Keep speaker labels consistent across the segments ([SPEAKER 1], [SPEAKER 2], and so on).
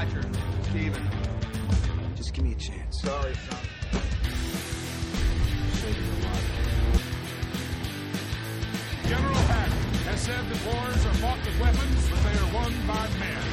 [SPEAKER 1] Roger. Steven.
[SPEAKER 2] Just give me a chance.
[SPEAKER 1] Sorry, son.
[SPEAKER 3] General Patton has said that wars are fought with weapons, but they are won by men.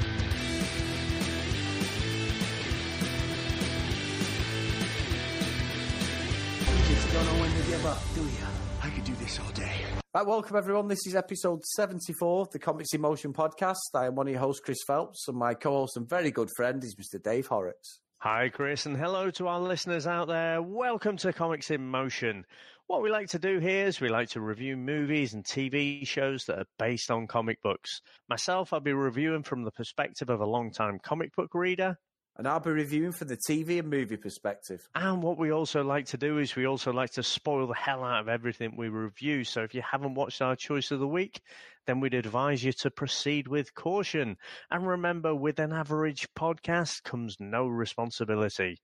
[SPEAKER 2] You just don't know when to give up, do you? I could do this all day.
[SPEAKER 4] Right, welcome everyone. This is episode 74 of the Comics in Motion podcast. I am one of your hosts, Chris Phelps, and my co host and very good friend is Mr. Dave Horrocks.
[SPEAKER 5] Hi, Chris, and hello to our listeners out there. Welcome to Comics in Motion. What we like to do here is we like to review movies and TV shows that are based on comic books. Myself, I'll be reviewing from the perspective of a long-time comic book reader.
[SPEAKER 4] And I'll be reviewing from the TV and movie perspective.
[SPEAKER 5] And what we also like to do is we also like to spoil the hell out of everything we review. So if you haven't watched our choice of the week, then we'd advise you to proceed with caution. And remember, with an average podcast comes no responsibility.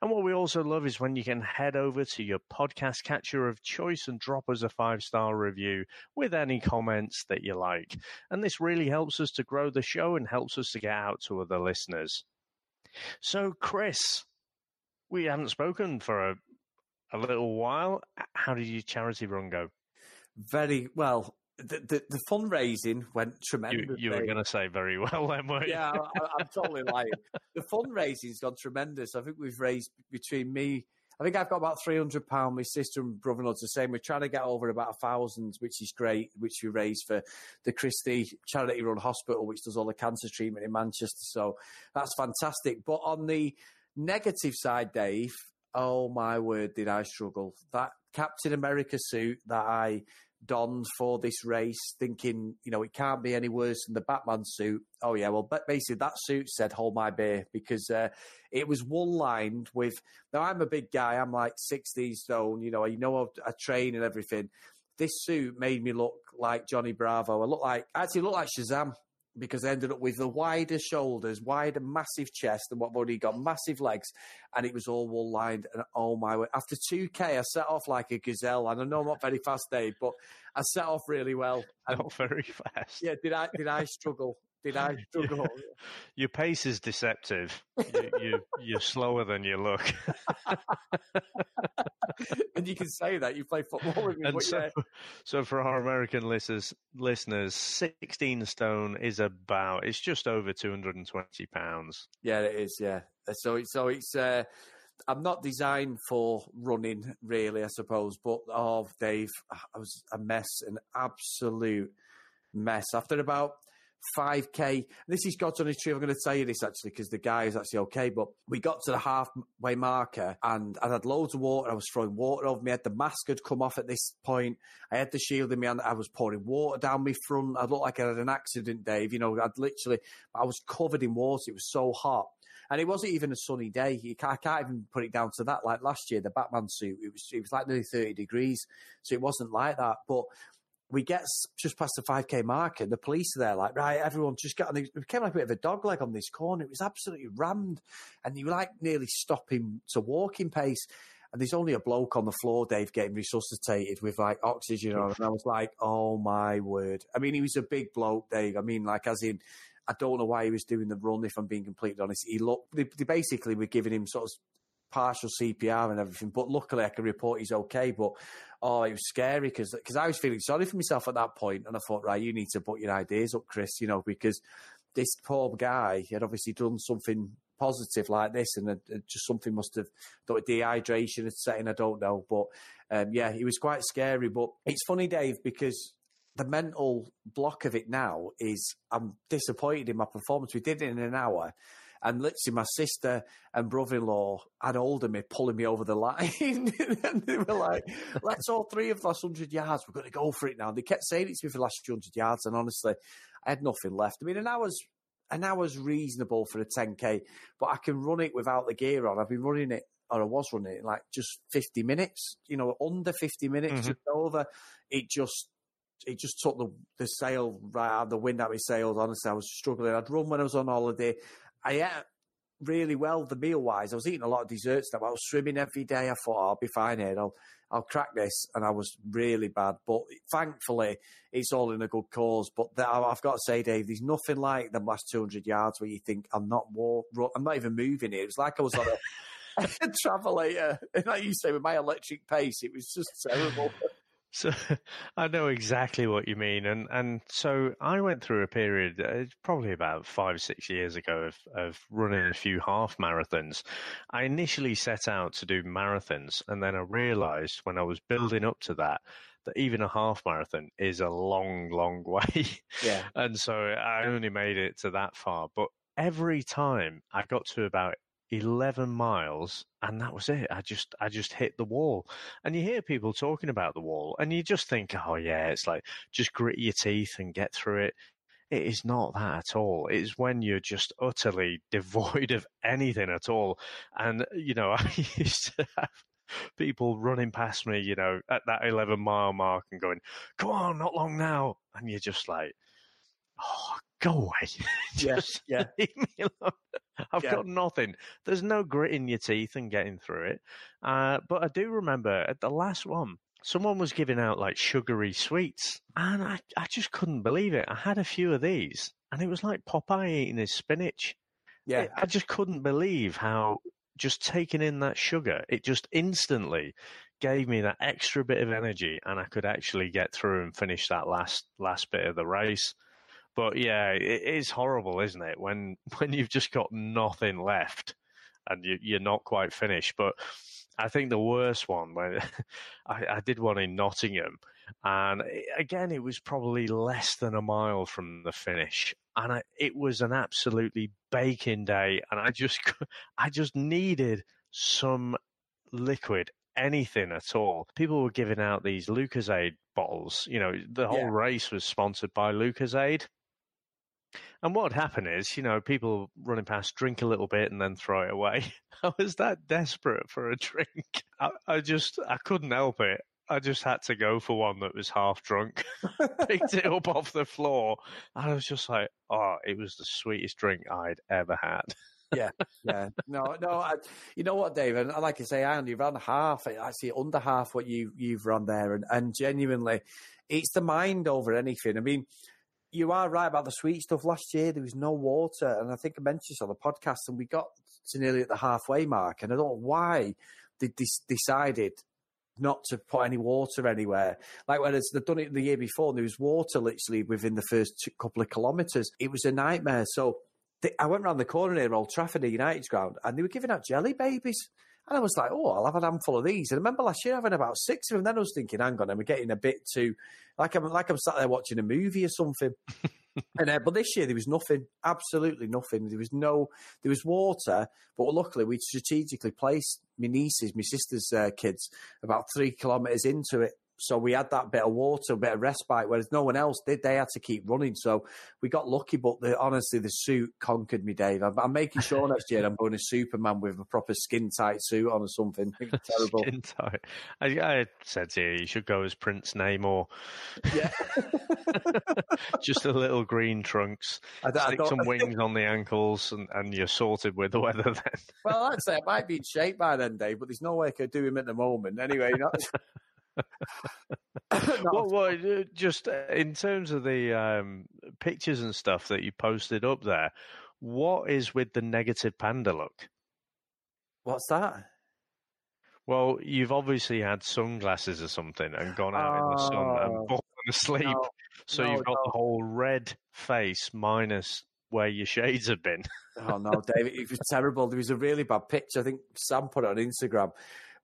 [SPEAKER 5] And what we also love is when you can head over to your podcast catcher of choice and drop us a five star review with any comments that you like. And this really helps us to grow the show and helps us to get out to other listeners. So, Chris, we haven't spoken for a, a little while. How did your charity run go?
[SPEAKER 4] Very well. The, the, the fundraising went
[SPEAKER 5] You,
[SPEAKER 4] tremendous.
[SPEAKER 5] you were going to say very well then, weren't you?
[SPEAKER 4] yeah, I, I'm totally lying. The fundraising's gone tremendous. I think we've raised between me. I think I've got about three hundred pound. My sister and brother-in-law's the same. We're trying to get over about a thousand, which is great. Which we raised for the Christie charity-run hospital, which does all the cancer treatment in Manchester. So that's fantastic. But on the negative side, Dave, oh my word, did I struggle? That Captain America suit that I donned for this race, thinking, you know, it can't be any worse than the Batman suit. Oh yeah, well, but basically that suit said "Hold my beer" because uh, it was wool lined with. Now I'm a big guy. I'm like 16 stone. You know, I know I, train and everything. This suit made me look like Johnny Bravo. I look like actually look like Shazam because I ended up with the wider shoulders, wider, massive chest, and what I've already got massive legs, and it was all wool lined. And oh my word! After two k, I set off like a gazelle, and I know I'm not very fast, Dave, but I set off really well. And
[SPEAKER 5] Not very fast.
[SPEAKER 4] yeah, did I did I struggle? Did I struggle?
[SPEAKER 5] Your pace is deceptive. You, you, you're slower than you look.
[SPEAKER 4] and you can say that you play football with me,
[SPEAKER 5] And so,
[SPEAKER 4] yeah,
[SPEAKER 5] so for our American listeners, listeners, 16 stone is about, it's just over 220 pounds.
[SPEAKER 4] yeah, it is. Yeah, so it's so it's. Uh, I'm not designed for running, really, I suppose. But oh, Dave, I was a mess, an absolute mess. After about 5k, this is God's honest truth. I'm going to tell you this actually because the guy is actually okay. But we got to the halfway marker and I had loads of water. I was throwing water over me Had The mask had come off at this point. I had the shield in me and I was pouring water down my front. I looked like I had an accident, Dave. You know, I'd literally, I was covered in water. It was so hot. And it wasn't even a sunny day. I can't even put it down to that. Like last year, the Batman suit, it was, it was like nearly 30 degrees. So it wasn't like that. But we get just past the 5k mark and the police are there like right everyone just get on it became like a bit of a dog leg on this corner it was absolutely rammed and you like nearly stopping to walking pace and there's only a bloke on the floor dave getting resuscitated with like oxygen on and i was like oh my word i mean he was a big bloke dave i mean like as in I don't know why he was doing the run. If I'm being completely honest, he looked. They, they basically were giving him sort of partial CPR and everything. But luckily, I can report he's okay. But oh, it was scary because because I was feeling sorry for myself at that point, and I thought, right, you need to put your ideas up, Chris. You know, because this poor guy had obviously done something positive like this, and it just something must have thought dehydration had set in. I don't know, but um, yeah, it was quite scary. But it's funny, Dave, because the mental block of it now is I'm disappointed in my performance. We did it in an hour. And literally, my sister and brother in law had hold of me, pulling me over the line. and they were like, let's all three of us 100 yards. We're going to go for it now. And they kept saying it to me for the last few hundred yards. And honestly, I had nothing left. I mean, an hour's, an hour's reasonable for a 10K, but I can run it without the gear on. I've been running it or I was running it like just 50 minutes, you know, under 50 minutes,
[SPEAKER 5] Mhm.
[SPEAKER 4] just over. It just, it just took the, the sail right out of the wind out of my sails. Honestly, I was struggling. I'd run when I was on holiday. I ate really well the meal wise. I was eating a lot of desserts. Now I was swimming every day. I thought oh, I'll be fine here. I'll I'll crack this, and I was really bad. But thankfully, it's all in a good cause. But the, I've got to say, Dave, there's nothing like the last 200 yards where you think I'm not walk, I'm not even moving here. It was like I was on a, a travelator, and like you say, with my electric pace, it was just terrible.
[SPEAKER 5] So I know exactly what you mean, and and so I went through a period, uh, probably about five or six years ago, of of running a few half marathons. I initially set out to do marathons, and then I realised when I was building up to that that even a half marathon is a long, long way.
[SPEAKER 4] Yeah,
[SPEAKER 5] and so I only made it to that far, but every time I got to about 11 miles and that was it. I just i just hit the wall. And you hear people talking about the wall and you just think oh yeah it's like just grit your teeth and get through it. It is not that at all. It's when you're just utterly devoid of anything at all. And you know i used to have people running past me you know at that 11 mile mark and going come on not long now. And you're just like oh go away. Just yeah. leave me alone. I've yeah. got nothing. There's no grit in your teeth and getting through it. Uh, but I do remember at the last one, someone was giving out like sugary sweets, and I, I just couldn't believe it. I had a few of these, and it was like Popeye eating his spinach.
[SPEAKER 4] Yeah.
[SPEAKER 5] It, I just couldn't believe how just taking in that sugar, it just instantly gave me that extra bit of energy, and I could actually get through and finish that last last bit of the race. But yeah, it is horrible, isn't it? When when you've just got nothing left and you, you're not quite finished. But I think the worst one when I, I did one in Nottingham, and again it was probably less than a mile from the finish, and I, it was an absolutely baking day, and I just I just needed some liquid anything at all. People were giving out these Lucozade bottles. You know, the whole yeah. race was sponsored by Lucozade. And what would happen is, you know, people running past drink a little bit and then throw it away. I was that desperate for a drink. I, I just, I couldn't help it. I just had to go for one that was half drunk. Picked it up off the floor, and I was just like, "Oh, it was the sweetest drink I'd ever had."
[SPEAKER 4] yeah, yeah. No, no. I, you know what, David? Like I say, I only ran half. I see under half what you you've run there, and and genuinely, it's the mind over anything. I mean, you are right about the sweet stuff. Last year there was no water, and I think I mentioned this on the podcast, and we got to nearly at the halfway mark, and I don't know why they decided not to put any water anywhere. Like whereas they've done it the year before, and there was water literally within the first couple of kilometres. It was a nightmare. So they, I went around the corner near Old Trafford, United's ground, and they were giving out jelly babies. And I was like, oh, I'll have a handful of these. And I remember last year having about six of them. Then I was thinking, hang on, I'm getting a bit too, like I'm like I'm sat there watching a movie or something. and uh, but this year there was nothing, absolutely nothing. There was no, there was water, but luckily we strategically placed my nieces, my sister's uh, kids, about three kilometres into it, so we had that bit of water, a bit of respite, whereas no one else did. They had to keep running. So we got lucky, but the, honestly, the suit conquered me, Dave. I'm, I'm making sure next year I'm going to Superman with a proper skin tight suit on or something. terrible.
[SPEAKER 5] Skin tight. I, I, said to you, you should go as Prince Namor.
[SPEAKER 4] Yeah.
[SPEAKER 5] Just a little green trunks. I, Stick some wings on the ankles, and, and you're sorted with the weather then.
[SPEAKER 4] well, I'd say I might be in shape by then, Dave, but there's no way I could do him at the moment. Anyway, not.
[SPEAKER 5] well, well, uh, just uh, in terms of the um, pictures and stuff that you posted up there, what is with the negative panda look?
[SPEAKER 4] What's that?
[SPEAKER 5] Well, you've obviously had sunglasses or something and gone out oh, in the sun and oh, fallen asleep. No, so no, you've got no. the whole red face minus where your shades have been.
[SPEAKER 4] oh no, David, it was terrible. There was a really bad picture. I think Sam put it on Instagram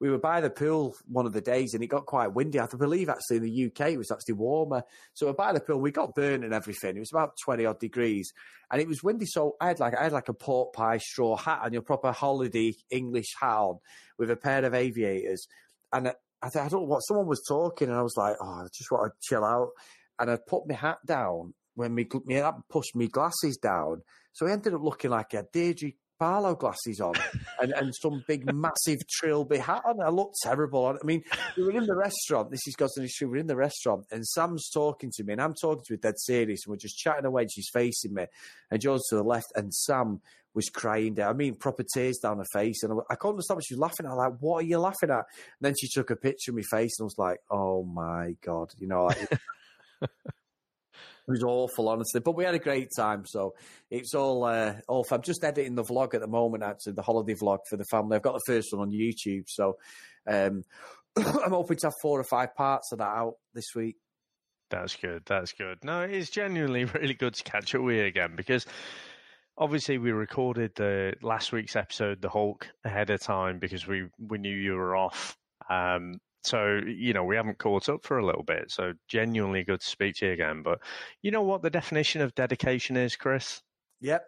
[SPEAKER 4] we were by the pool one of the days and it got quite windy. I believe actually in the UK it was actually warmer. So we're by the pool, we got burnt and everything. It was about 20 odd degrees and it was windy. So I had like, I had like a pork pie straw hat on your proper holiday English hat on with a pair of aviators. And I, I, don't know what someone was talking and I was like, oh, I just want to chill out. And I put my hat down when me, me pushed my glasses down. So I ended up looking like a Deirdre Barlow glasses on and, and some big massive trilby hat on. I looked terrible on. I mean, we were in the restaurant. This is God's issue. We're in the restaurant and Sam's talking to me and I'm talking to her dead serious and we're just chatting away. And she's facing me and Joe's to the left and Sam was crying down. I mean, proper tears down her face, and I, I couldn't understand what she was laughing at. like, what are you laughing at? And then she took a picture of my face, and I was like, oh my god, you know. Like, was awful, honestly, but we had a great time. So it's all uh. I'm just editing the vlog at the moment, actually, the holiday vlog for the family. I've got the first one on YouTube, so um, I'm hoping to have four or five parts of that out this week.
[SPEAKER 5] That's good. That's good. No, it's genuinely really good to catch up with you again because obviously we recorded the last week's episode, the Hulk, ahead of time because we we knew you were off. Um, so you know we haven't caught up for a little bit. So genuinely good to speak to you again. But you know what the definition of dedication is, Chris?
[SPEAKER 4] Yep.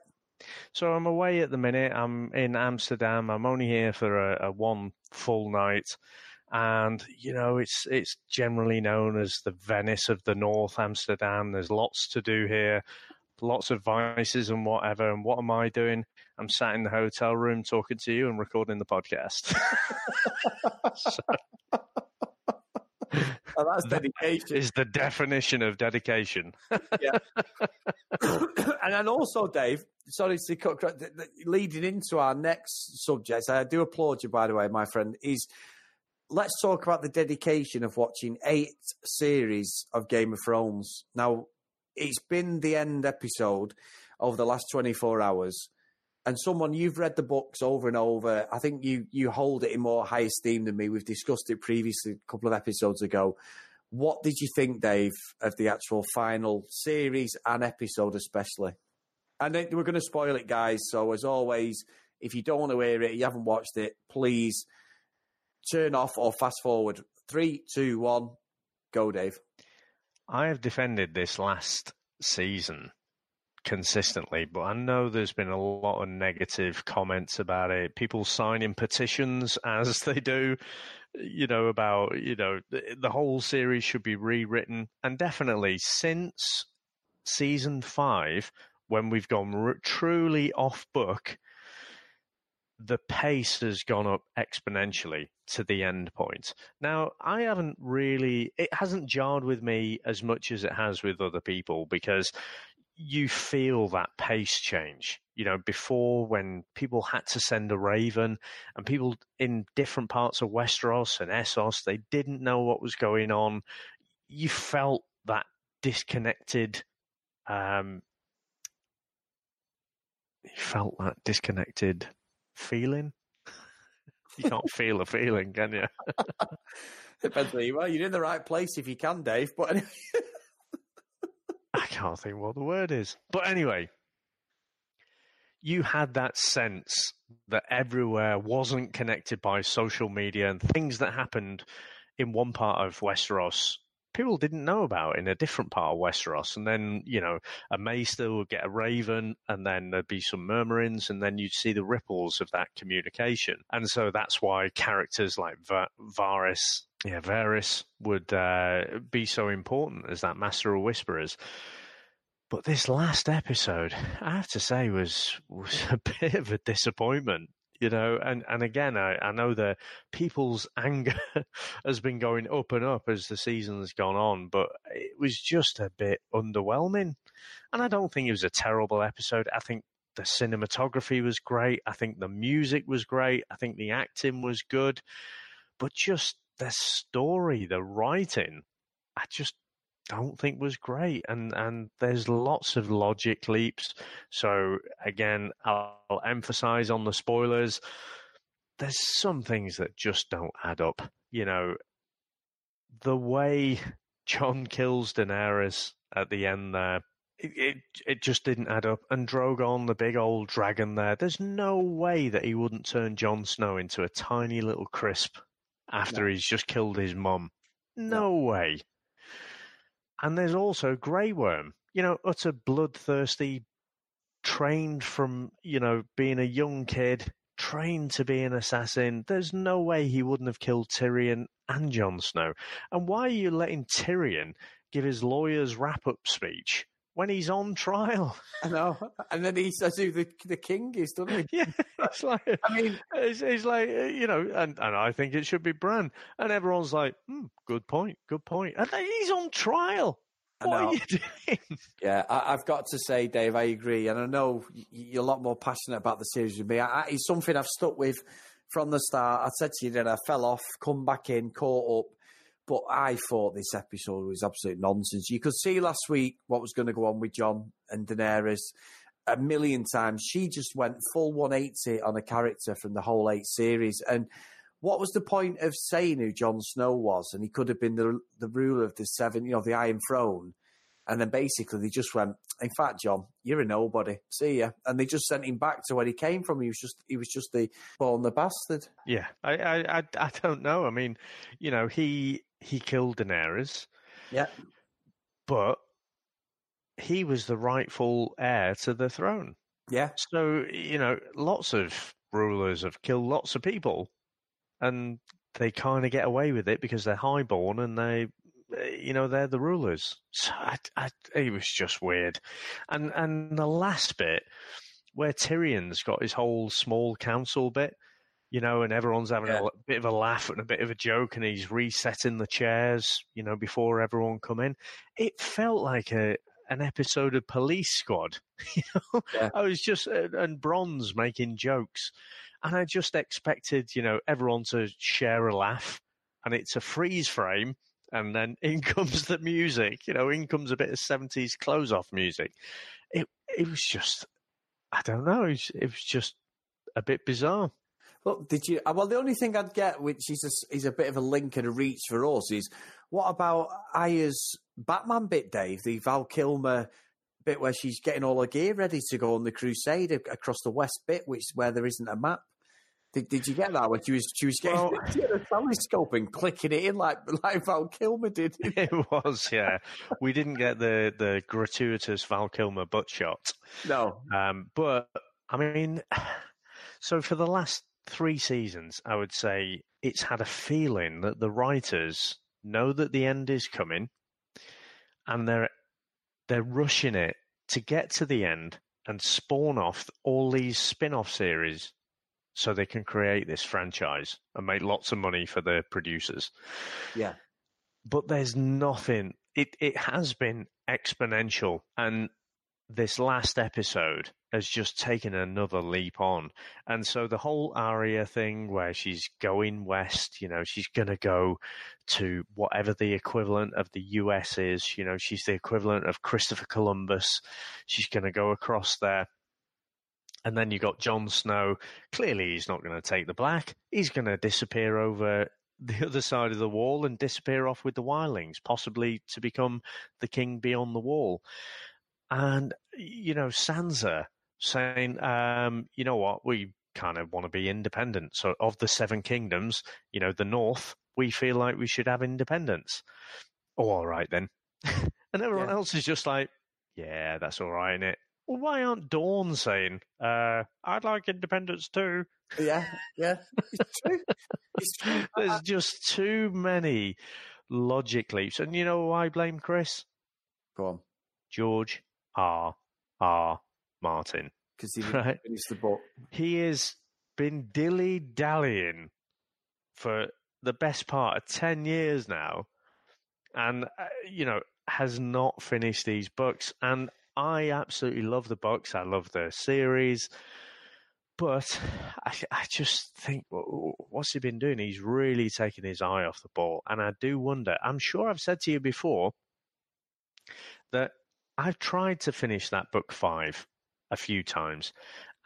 [SPEAKER 5] So I'm away at the minute. I'm in Amsterdam. I'm only here for a, a one full night and you know it's it's generally known as the Venice of the North Amsterdam. There's lots to do here, lots of vices and whatever. And what am I doing? I'm sat in the hotel room talking to you and recording the podcast.
[SPEAKER 4] so, oh, that's dedication.
[SPEAKER 5] Is the definition of dedication.
[SPEAKER 4] yeah. and then also, Dave, sorry to cut, leading into our next subject, I do applaud you, by the way, my friend, is let's talk about the dedication of watching eight series of Game of Thrones. Now, it's been the end episode over the last 24 hours. And someone you've read the books over and over. I think you you hold it in more high esteem than me. We've discussed it previously a couple of episodes ago. What did you think, Dave, of the actual final series and episode, especially? And we're going to spoil it, guys. So as always, if you don't want to hear it, you haven't watched it, please turn off or fast forward. Three, two, one, go, Dave.
[SPEAKER 5] I have defended this last season consistently, but I know there's been a lot of negative comments about it. People signing petitions as they do, you know, about, you know, the, whole series should be rewritten. And definitely since season five, when we've gone r- truly off book, the pace has gone up exponentially to the end point. Now, I haven't really, it hasn't jarred with me as much as it has with other people because you feel that pace change. You know, before when people had to send a raven and people in different parts of Westeros and Essos, they didn't know what was going on. You felt that disconnected, um, you felt that disconnected feeling. you can't feel a feeling, can you?
[SPEAKER 4] Depends where you are. You're in the right place if you can, Dave. But
[SPEAKER 5] can't think what the word is. But anyway, you had that sense that everywhere wasn't connected by social media and things that happened in one part of Westeros people didn't know about in a different part of Westeros. And then, you know, a maester would get a raven and then there'd be some murmurings and then you'd see the ripples of that communication. And so that's why characters like Va- Varys, yeah, Varys would uh, be so important as that master of whisperers. But this last episode, I have to say, was was a bit of a disappointment you know, and, and again, I, I know that people's anger has been going up and up as the season's gone on, but it was just a bit underwhelming. And I don't think it was a terrible episode. I think the cinematography was great. I think the music was great. I think the acting was good. But just the story, the writing, I just don't think was great. And and there's lots of logic leaps. So again, I'll, I'll emphasize on the spoilers. There's some things that just don't add up. You know, the way Jon kills Daenerys at the end there, it, it, it just didn't add up. And Drogon, the big old dragon there, there's no way that he wouldn't turn Jon Snow into a tiny little crisp after no. he's just killed his mum. No, no way. And there's also Grey Worm, you know, utter bloodthirsty, trained from, you know, being a young kid, trained to be an assassin. There's no way he wouldn't have killed Tyrion and Jon Snow. And why are you letting Tyrion give his lawyer's wrap up speech when he's on trial.
[SPEAKER 4] I know, and then he says who the the king is, doesn't
[SPEAKER 5] he? Yeah, it's like I mean, it's, it's, like uh, you know, and and I think it should be Bran, and everyone's like, hmm, good point, good point, and then he's on trial.
[SPEAKER 4] I
[SPEAKER 5] What are you doing?
[SPEAKER 4] Yeah, I, I've got to say, Dave, I agree, and I know you're a lot more passionate about the series than me. I, I, it's something I've stuck with from the start. I said to you that I fell off, come back in, caught up, but I thought this episode was absolute nonsense. You could see last week what was going to go on with Jon and Daenerys a million times. She just went full 180 on a character from the whole eight series, and. What was the point of saying who Jon Snow was? And he could have been the the ruler of the seven, you know, the Iron Throne. And then basically they just went, in fact, Jon, you're a nobody. See ya. And they just sent him back to where he came from. He was just he was just the born the bastard.
[SPEAKER 5] Yeah, I, I, I, I don't know. I mean, you know, he he killed Daenerys,
[SPEAKER 4] Yeah.
[SPEAKER 5] but he was the rightful heir to the throne.
[SPEAKER 4] Yeah.
[SPEAKER 5] So you know, lots of rulers have killed lots of people, and they kind of get away with it because they're highborn and they, you know, they're the rulers. So I, I, it was just weird, and and the last bit where Tyrion's got his whole small council bit. You know, and everyone's having
[SPEAKER 4] Yeah.
[SPEAKER 5] a bit of a laugh and a bit of a joke, and he's resetting the chairs, you know, before everyone come in. It felt like a an episode of Police Squad. You know,
[SPEAKER 4] Yeah.
[SPEAKER 5] I was just uh, and Bronn's making jokes, and I just expected, you know, everyone to share a laugh, and it's a freeze frame, and then in comes the music. You know, in comes a bit of seventies close off music. It it was just, I don't know, it was, it was just a bit bizarre.
[SPEAKER 4] Well, did you? uh, Well, the only thing I'd get, which is a, is a bit of a link and a reach for us, is what about Arya's Batman bit, Dave? The Val Kilmer bit where she's getting all her gear ready to go on the crusade across the west bit, which where there isn't a map. Did, did you get that when she was she was getting
[SPEAKER 5] Well-
[SPEAKER 4] a telescope and clicking it in like like Val Kilmer did?
[SPEAKER 5] It was, yeah. we didn't get the the gratuitous Val Kilmer butt shot.
[SPEAKER 4] No,
[SPEAKER 5] Um, but I mean, so for the last three seasons, I would say it's had a feeling that the writers know that the end is coming, and they're they're rushing it to get to the end and spawn off all these spin-off series so they can create this franchise and make lots of money for the producers
[SPEAKER 4] yeah,
[SPEAKER 5] but there's nothing. It it has been exponential, and this last episode has just taken another leap on. And so the whole Arya thing, where she's going west, you know, she's gonna go to whatever the equivalent of the US is. You know, she's the equivalent of Christopher Columbus. She's gonna go across there. And then you got Jon Snow. Clearly, he's not going to take the black. He's going to disappear over the other side of the wall and disappear off with the wildlings, possibly to become the king beyond the wall. And, you know, Sansa saying, um, you know what, we kind of want to be independent. So, of the seven kingdoms, you know, the north, we feel like we should have independence. Oh, all right then. and everyone
[SPEAKER 4] Yeah.
[SPEAKER 5] else is just like, yeah, that's all right, innit? Well, why aren't Dorne saying, uh, I'd like independence too?
[SPEAKER 4] yeah, yeah. It's true. It's true.
[SPEAKER 5] There's just too many logic leaps. And you know who I blame, Chris?
[SPEAKER 4] Go on,
[SPEAKER 5] George R. R. Martin.
[SPEAKER 4] because he
[SPEAKER 5] Right.
[SPEAKER 4] finish the book.
[SPEAKER 5] He has been dilly dallying for the best part of 10 years now and, uh, you know, has not finished these books. And I absolutely love the books, I love the series. But I, I just think, wh- wh- what's he been doing? He's really taken his eye off the ball. And I do wonder, I'm sure I've said to you before that I've tried to finish that book five a few times.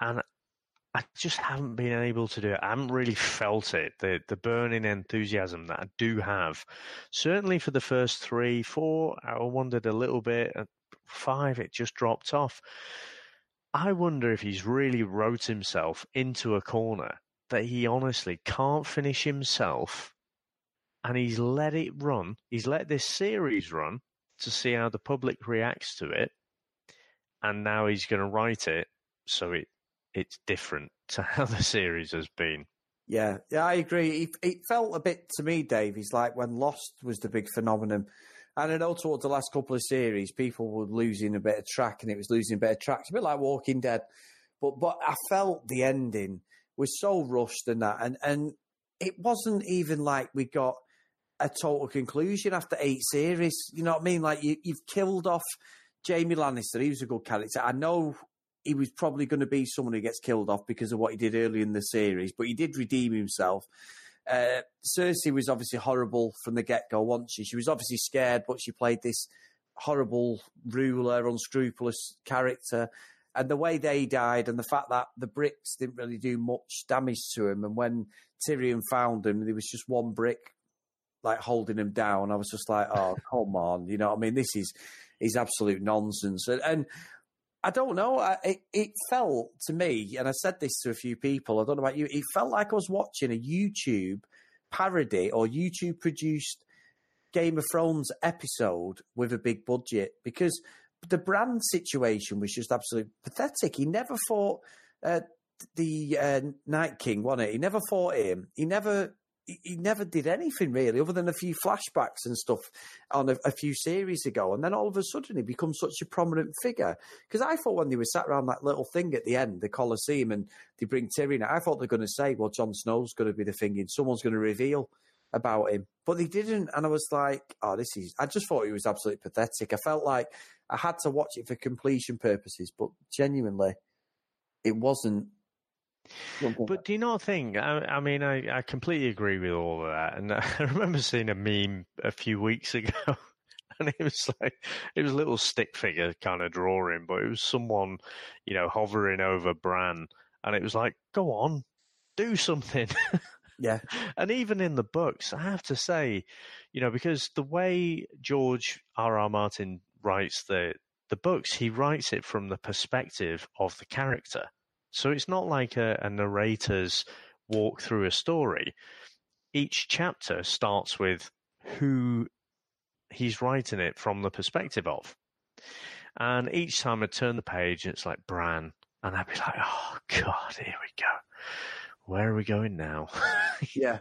[SPEAKER 5] And I just haven't been able to do it. I haven't really felt it, the the burning enthusiasm that I do have. Certainly for the first three, four, I wondered a little bit. Five, it just dropped off. I wonder if he's really wrote himself into a corner that he honestly can't finish himself, and he's let it run. He's let this series run to see how the public reacts to it, and now he's going to write it so it it's different to how the series has been.
[SPEAKER 4] Yeah, yeah, I agree. It, felt a bit to me, Dave. He's like when Lost was the big phenomenon. And I know towards the last couple of series, people were losing a bit of track, and it was losing a bit of track. It's a bit like Walking Dead, but but I felt the ending was so rushed and that, and and it wasn't even like we got a total conclusion after eight series. You know what I mean? Like you, you've killed off Jaime Lannister. He was a good character. I know he was probably going to be someone who gets killed off because of what he did early in the series, but he did redeem himself. Uh, Cersei was obviously horrible from the get go, wasn't she? She was obviously scared, but she played this horrible ruler, unscrupulous character. And the way they died, and the fact that the bricks didn't really do much damage to him, and when Tyrion found him, there was just one brick like holding him down. I was just like, oh, come on, you know I mean? This is is absolute nonsense. And, and I don't know. I, it, it felt to me, and I said this to a few people. I don't know about you. It felt like I was watching a YouTube parody or YouTube produced Game of Thrones episode with a big budget because the Bran situation was just absolutely pathetic. He never fought uh, the uh, Night King, wasn't it? He never fought him. He never he, never did anything really, other than a few flashbacks and stuff on a, a, few series ago. And then all of a sudden, he becomes such a prominent figure. Because I thought when they were sat around that little thing at the end, the Colosseum, and they bring Tyrion, I thought they're going to say, "Well, Jon Snow's going to be the thing, and someone's going to reveal." About him, but they didn't, and I was like, "Oh, this is." I just thought he was absolutely pathetic. I felt like I had to watch it for completion purposes, but genuinely, it wasn't
[SPEAKER 5] but do you not think? I, I mean, I, I, completely agree with all of that. And I remember seeing a meme a few weeks ago, and it was like it was a little stick figure kind of drawing, but it was someone, you know, hovering over Bran, and it was like, "Go on, do something."
[SPEAKER 4] Yeah.
[SPEAKER 5] and even in the books, I have to say, you know, because the way George R. R. Martin writes the the books, he writes it from the perspective of the character. So it's not like a, a narrator's walk through a story. Each chapter starts with who he's writing it from the perspective of. And each time I turn the page, it's like Bran, and I'd be like, "Oh God, here we go. Where are we going now?"
[SPEAKER 4] yeah.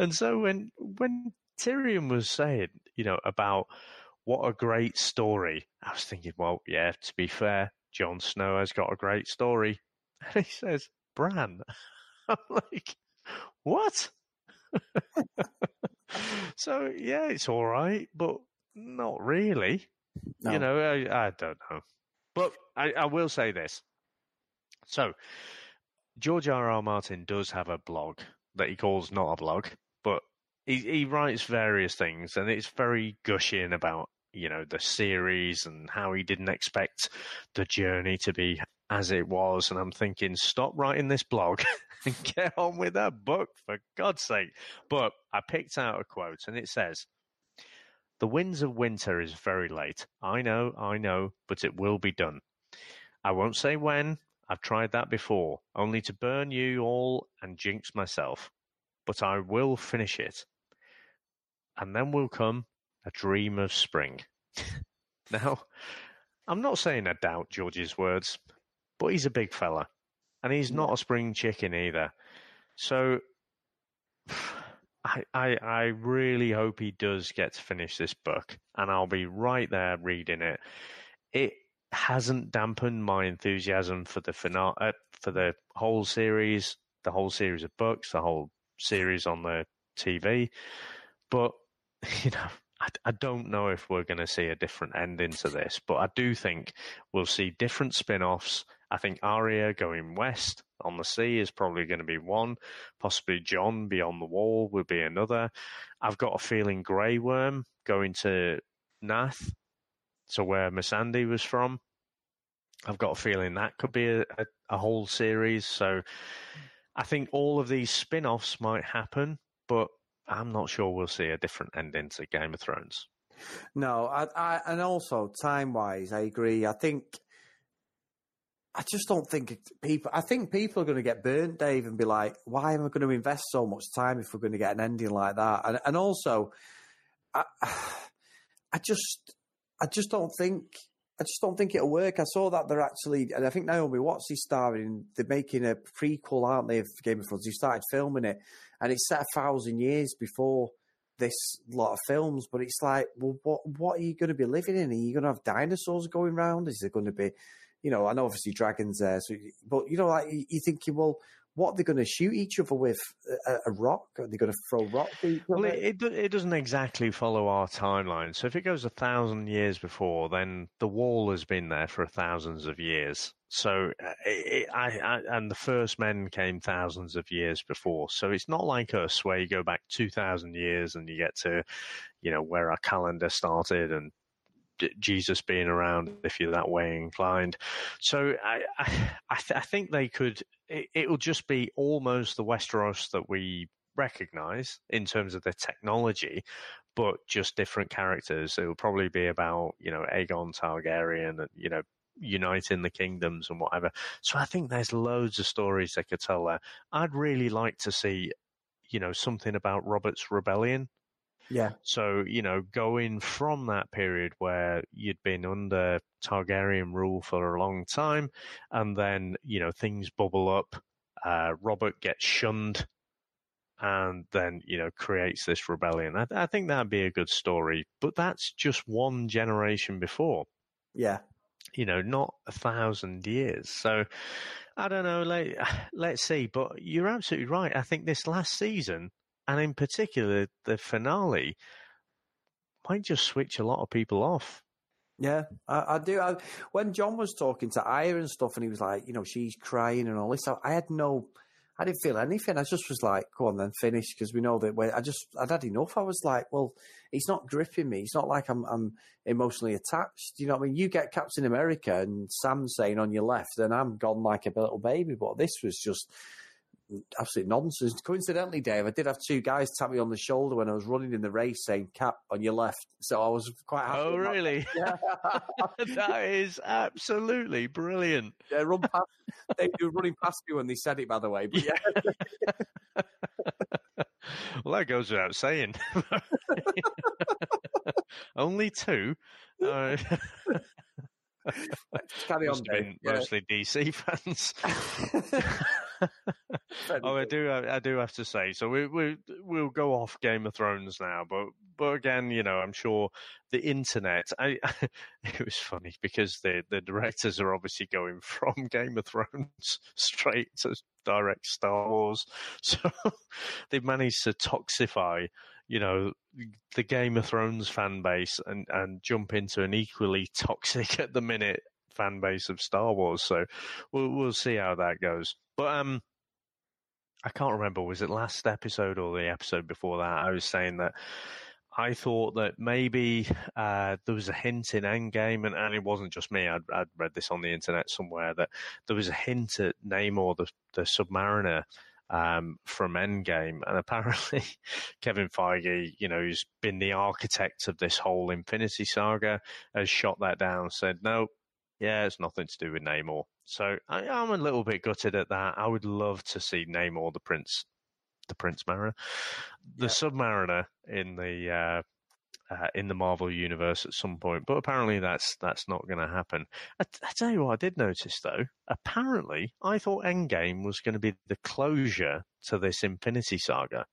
[SPEAKER 5] and so when when Tyrion was saying, you know, about what a great story, I was thinking, well, yeah. To be fair, Jon Snow has got a great story. And he says, Bran. I'm like, what? so, yeah, it's all right, but not really. No. You know, I, I, don't know. But I, I will say this. So, George R. R. Martin does have a blog that he calls not a blog, but he, he writes various things and it's very gushing about you know the series and how he didn't expect the journey to be as it was. And I'm thinking, stop writing this blog and get on with that book, for God's sake. But I picked out a quote and it says, The winds of winter is very late. I know, I know, but it will be done. I won't say when. I've tried that before, only to burn you all and jinx myself. But I will finish it. And then will come a dream of spring. now, I'm not saying I doubt George's words but he's a big fella, and he's not a spring chicken either. So I, I, I really hope he does get to finish this book, and I'll be right there reading it. It hasn't dampened my enthusiasm for the finale, uh, for the whole series, the whole series of books, the whole series on the TV. But you know, I, I don't know if we're going to see a different ending to this, but I do think we'll see different spin-offs I think Arya going west on the sea is probably going to be one. Possibly Jon beyond the wall would be another. I've got a feeling Grey Worm going to Naath, so where Missandei was from. I've got a feeling that could be a, a, a whole series. So I think all of these spin offs might happen, but I'm not sure we'll see a different ending to Game of Thrones.
[SPEAKER 4] No, I, I, and also time wise, I agree. I think I just don't think people. I think people are going to get burnt, Dave, and be like, "Why am I going to invest so much time if we're going to get an ending like that?" And and also, I, I just, I just don't think, I just don't think it'll work. I saw that they're actually, and I think Naomi Watts is starring. They're making a prequel, aren't they, of Game of Thrones? They started filming it, and it's set a thousand years before this lot of films. But it's like, well, what what are you going to be living in? Are you going to have dinosaurs going around? Is there going to be you know, and obviously dragons there. So, but you know, like you're thinking, well, what are they going to shoot each other with? A, a rock? Are they going to throw each
[SPEAKER 5] Well, it, it it doesn't exactly follow our timeline. So if it goes a thousand years before, then the wall has been there for thousands of years. So uh, it, I, I and the first men came thousands of years before. So it's not like us where you go back two thousand years and you get to, you know, where our calendar started and Jesus being around if you're that way inclined. So I I, I, th- I think they could. It, it'll just be almost the Westeros that we recognize in terms of the technology, but just different characters. It will probably be about you know Aegon Targaryen and you know uniting the kingdoms and whatever. So I think there's loads of stories they could tell there. I'd really like to see you know something about Robert's rebellion
[SPEAKER 4] yeah,
[SPEAKER 5] so, you know, going from that period where you'd been under Targaryen rule for a long time, and then, you know, things bubble up, uh, Robert gets shunned, and then, you know, creates this rebellion. I, I think that'd be a good story, but that's just one generation before,
[SPEAKER 4] yeah.
[SPEAKER 5] you know, not a thousand years. So, I don't know, let, let's see. But you're absolutely right. I think this last season, and in particular the finale, might just switch a lot of people off.
[SPEAKER 4] Yeah, I, I do. I, when Jon was talking to Arya and stuff, and he was like, you know, she's crying and all this, I, I had no, I didn't feel anything. I just was like, go on then, finish, because we know that. When, I just, I'd had enough. I was like, well, it's not gripping me. It's not like I'm, I'm emotionally attached. You know what I mean? You get Captain America and Sam saying on your left, and I'm gone like a little baby. But this was just absolute nonsense. Coincidentally, Dave, I did have two guys tap me on the shoulder when I was running in the race, saying "Cap on your left." So I was quite happy.
[SPEAKER 5] Oh, really?
[SPEAKER 4] Yeah.
[SPEAKER 5] that is absolutely brilliant.
[SPEAKER 4] Yeah, run past. They were running past me when they said it, by the way. But yeah,
[SPEAKER 5] well, that goes without saying. Only two. Uh,
[SPEAKER 4] carry on,
[SPEAKER 5] must been
[SPEAKER 4] Yeah.
[SPEAKER 5] mostly DC fans. oh, I do. I, I do have to say. So we we we'll go off Game of Thrones now, but but again, you know, I'm sure the internet. I it was funny because the the directors are obviously going from Game of Thrones straight to direct Star Wars, so they've managed to toxify. You know the Game of Thrones fan base and and jump into an equally toxic at the minute fan base of Star Wars. So we'll we'll see how that goes. But um, I can't remember was it last episode or the episode before that. I was saying that I thought that maybe uh, there was a hint in Endgame, and, and it wasn't just me. I'd, I'd read this on the internet somewhere that there was a hint at Namor, the the Submariner. Um, from Endgame, and apparently Kevin Feige, you know, who's been the architect of this whole Infinity Saga, has shot that down. Said no, yeah, it's nothing to do with Namor. So I, I'm a little bit gutted at that. I would love to see Namor, the Prince, the Prince Mariner, the
[SPEAKER 4] Yeah.
[SPEAKER 5] Submariner in the uh, uh, in the Marvel universe at some point. But apparently that's that's not going to happen. I, I tell you what, I did notice though. Apparently, I thought Endgame was going to be the closure to this Infinity Saga,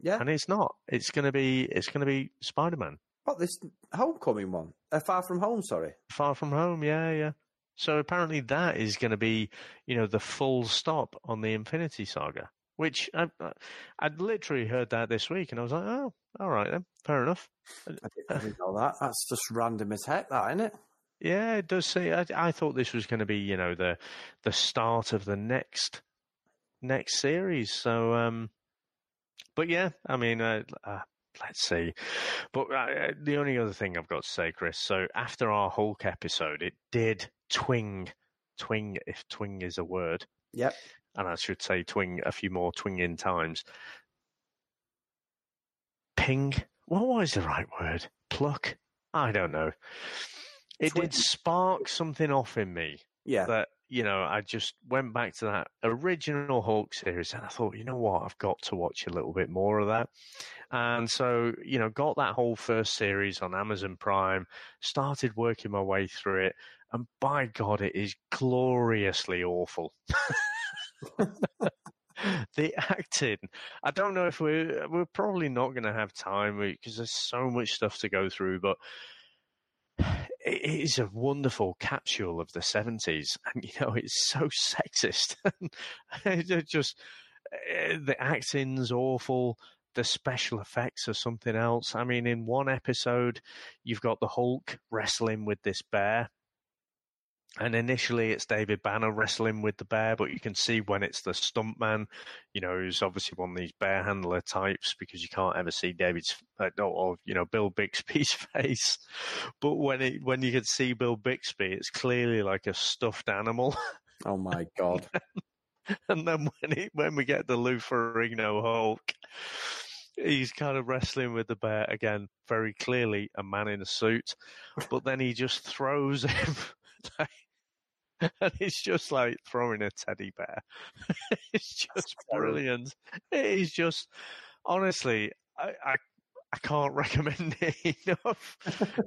[SPEAKER 4] yeah.
[SPEAKER 5] and it's not. It's going to be it's going to be Spider Man.
[SPEAKER 4] What this homecoming one? Uh, far from home. Sorry.
[SPEAKER 5] Far From Home, yeah, yeah. So apparently that is going to be, you know, the full stop on the Infinity Saga. Which I, I'd literally heard that this week, and I was like, oh, all right then, fair enough.
[SPEAKER 4] I didn't, I didn't know that. That's just random as heck, that isn't it?
[SPEAKER 5] Yeah, it does say. I, I thought this was going to be, you know, the the start of the next next series. So, um, but yeah, I mean, uh, uh, let's see. But uh, the only other thing I've got to say, Chris. So after our Hulk episode, it did twing, twing, if twing is a word,
[SPEAKER 4] Yep.
[SPEAKER 5] And I should say twing a few more twinging times. Ping. What was the right word? Pluck. I don't know. It did spark something off in me
[SPEAKER 4] Yeah.
[SPEAKER 5] that you know I just went back to that original Hulk series and I thought, you know what, I've got to watch a little bit more of that. And so, you know, got that whole first series on Amazon Prime, started working my way through it, and by God, it is gloriously awful. the acting, I don't know if we're we're probably not going to have time because there's so much stuff to go through, but it is a wonderful capsule of the 70s and you know it's so sexist. It just eh, the acting's awful the special effects are something else. I mean in one episode you've got the hulk wrestling with this bear and initially, it's David Banner wrestling with the bear, but you can see when it's the stuntman, you know, who's obviously one of these bear handler types because you can't ever see David's uh, or you know Bill Bixby's face. But when it when you can see Bill Bixby, it's clearly like a stuffed animal.
[SPEAKER 4] Oh my god!
[SPEAKER 5] and then when it, when we get the Lou Ferrigno Hulk, he's kind of wrestling with the bear again, very clearly a man in a suit, but then he just throws him. And it's just like throwing a teddy bear. it's just brilliant. It is just honestly, I, I I can't recommend it enough.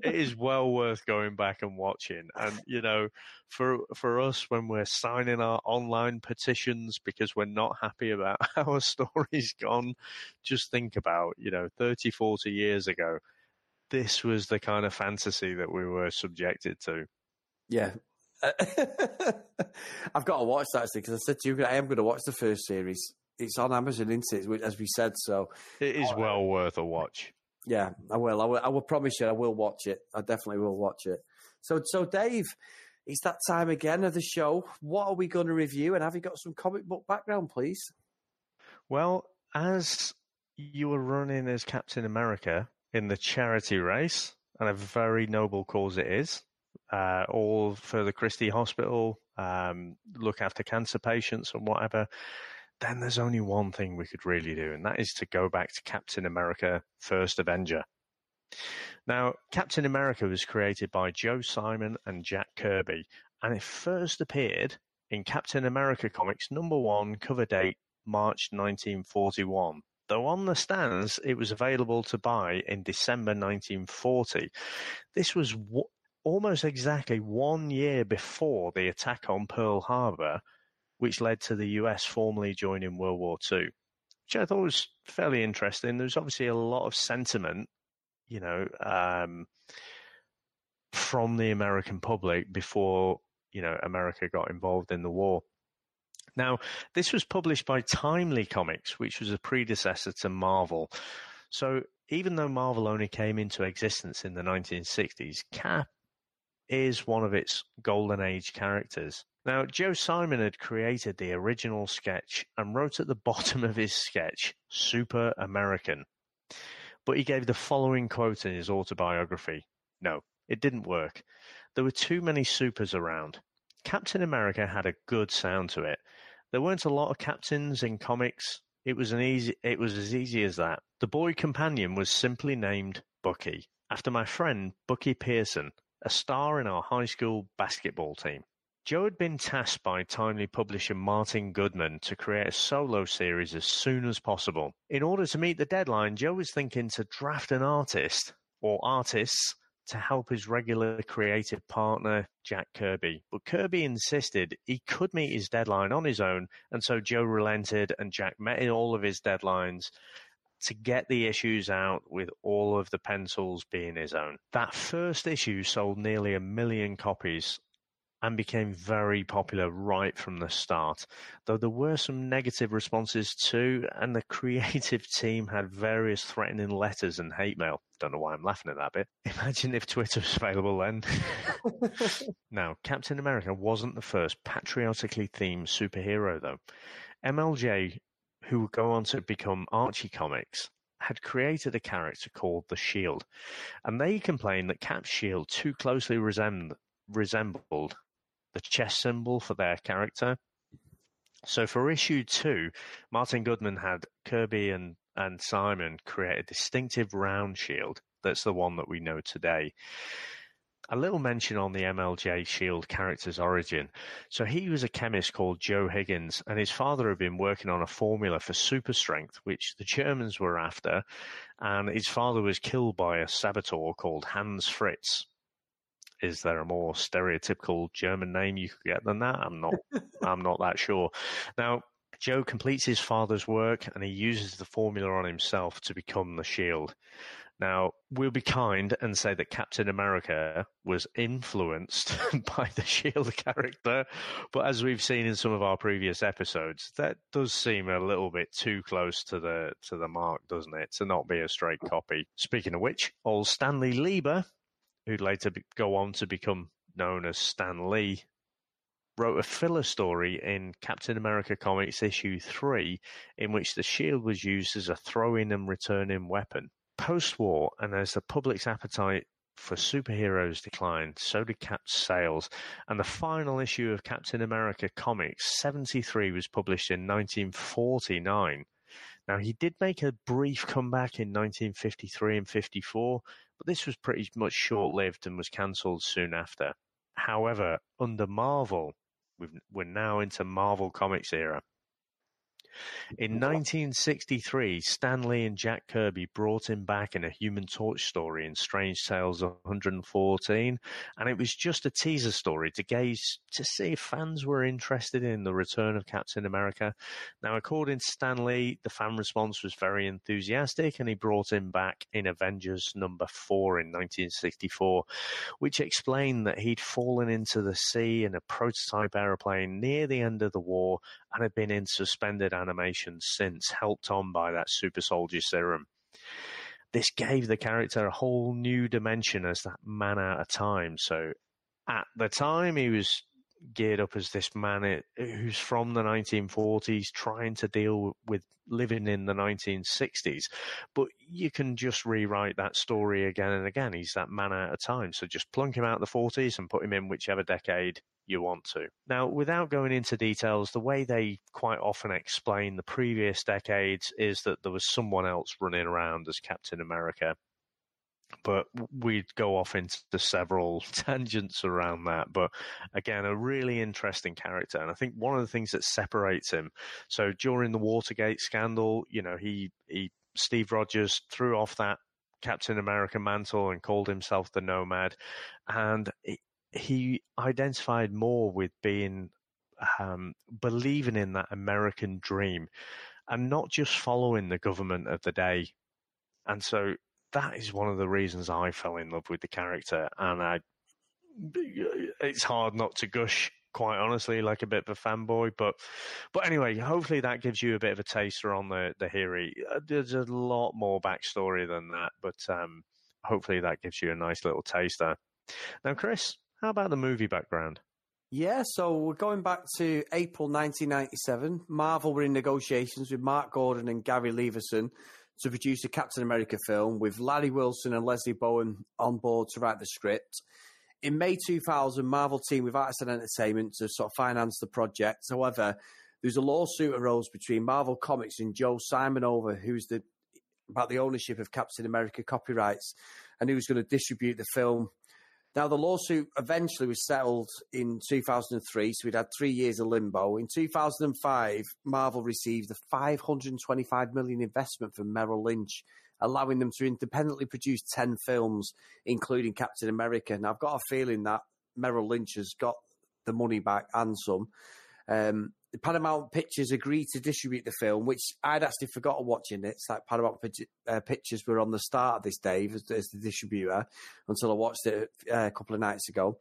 [SPEAKER 5] it is well worth going back and watching. And you know, for for us when we're signing our online petitions because we're not happy about how a story's gone, just think about, you know, 30, 40 years ago, this was the kind of fantasy that we were subjected to.
[SPEAKER 4] Yeah, I've got to watch that actually because I said to you I am going to watch the first series. It's on Amazon, isn't it? As we said, so
[SPEAKER 5] it is well worth a watch.
[SPEAKER 4] Yeah, I will. I will. I will promise you, I will watch it. I definitely will watch it. So, so Dave, it's that time again of the show. What are we going to review? And have you got some comic book background, please?
[SPEAKER 5] Well, as you were running as Captain America in the charity race, and a very noble cause it is, uh, all for the Christie Hospital, um, look after cancer patients and whatever, then there's only one thing we could really do, and that is to go back to Captain America First Avenger. Now, Captain America was created by Joe Simon and Jack Kirby, and it first appeared in Captain America Comics number one, cover date March 1941 though on the stands it was available to buy in December 1940. This was almost exactly one year before the attack on Pearl Harbor, which led to the US formally joining World War II, which I thought was fairly interesting. There's obviously a lot of sentiment, you know, um, from the American public before, you know, America got involved in the war. Now, this was published by Timely Comics, which was a predecessor to Marvel. So even though Marvel only came into existence in the 1960s, Cap is one of its golden age characters. Now, Joe Simon had created the original sketch and wrote at the bottom of his sketch, Super American. But he gave the following quote in his autobiography No, it didn't work. There were too many supers around. Captain America had a good sound to it. There weren't a lot of captains in comics. It was an easy it was as easy as that. The boy companion was simply named Bucky, after my friend Bucky Pearson, a star in our high school basketball team. Joe had been tasked by timely publisher Martin Goodman to create a solo series as soon as possible. In order to meet the deadline, Joe was thinking to draft an artist or artists to help his regular creative partner, Jack Kirby. But Kirby insisted he could meet his deadline on his own, and so Joe relented and Jack met all of his deadlines to get the issues out with all of the pencils being his own. That first issue sold nearly a million copies and became very popular right from the start. Though there were some negative responses too, and the creative team had various threatening letters and hate mail. Don't know why I'm laughing at that bit. Imagine if Twitter was available then. now, Captain America wasn't the first patriotically themed superhero, though. MLJ who would go on to become Archie Comics, had created a character called the Shield, and they complained that Cap's shield too closely resembled, resembled the chess symbol for their character. So for issue two, Martin Goodman had Kirby and, and Simon create a distinctive round shield that's the one that we know today a little mention on the MLJ Shield character's origin. So he was a chemist called Joe Higgins, and his father had been working on a formula for super strength, which the Germans were after, and his father was killed by a saboteur called Hans Fritz. Is there a more stereotypical German name you could get than that? I'm not. I'm not that sure. Now, Joe completes his father's work and he uses the formula on himself to become the Shield. Now, we'll be kind and say that Captain America was influenced by the Shield character, but as we've seen in some of our previous episodes, that does seem a little bit too close to the to the mark, doesn't it? To not be a straight copy. Speaking of which, old Stanley Lieber, who'd later be, go on to become known as Stan Lee, wrote a filler story in Captain America Comics issue 3 in which the shield was used as a throw in and return in weapon. Post war, and as the public's appetite for superheroes declined, so did Cap's sales, and the final issue of Captain America Comics 73 was published in 1949. Now, he did make a brief comeback in 1953 and 54, but this was pretty much short lived and was cancelled soon after. However, under Marvel, we're now into Marvel Comics era. In 1963, Stan Lee and Jack Kirby brought him back in a Human Torch story in Strange Tales 114, and it was just a teaser story to gauge to see if fans were interested in the return of Captain America. Now, according to Stan Lee, the fan response was very enthusiastic, and he brought him back in Avengers number four in 1964, which explained that he'd fallen into the sea in a prototype aeroplane near the end of the war and had been in suspended animation since, helped on by that super soldier serum. This gave the character a whole new dimension as that man out of time. So at the time, he was geared up as this man eh, who's from the 1940s trying to deal with living in the 1960s but you can just rewrite that story again and again he's that man out of time so just plunk him out of the 40s and put him in whichever decade you want to. Now, without going into details, the way they quite often explain the previous decades is that there was someone else running around as Captain America. But we'd go off into several tangents around that. But again, a really interesting character. And I think one of the things that separates him. So during the Watergate scandal, you know, he, he, Steve Rogers threw off that Captain America mantle and called himself the Nomad. And he identified more with being um, believing in that American dream and not just following the government of the day. And so that is one of the reasons I fell in love with the character. And I, it's hard not to gush, quite honestly, like a bit of a fanboy. But, but anyway, hopefully that gives you a bit of a taster on the the Hiri. Uh, there's a lot more backstory than that, but um, hopefully that gives you a nice little taster. Now, Chris, how about the movie background?
[SPEAKER 4] Yeah, so we're going back to April 1997. Marvel were in negotiations with Mark Gordon and Gary Levinsohn to produce a Captain America film with Larry Wilson and Leslie Bowen on board to write the script. In May 2000, Marvel teamed with Artisan Entertainment to sort of finance the project. However, there's a lawsuit arose between Marvel Comics and Joe Simon Simonova, who's the about the ownership of Captain America copyrights, and who's going to distribute the film now, the lawsuit eventually was settled in 2003, so we'd had three years of limbo. In 2005, Marvel received a 525 million investment from Merrill Lynch, allowing them to independently produce 10 films, including Captain America. Now, I've got a feeling that Merrill Lynch has got the money back and some. Um, Paramount Pictures agreed to distribute the film, which I'd actually forgotten watching it. It's like Paramount uh, Pictures were on the start of this, Dave, as, as the distributor, until I watched it uh, a couple of nights ago.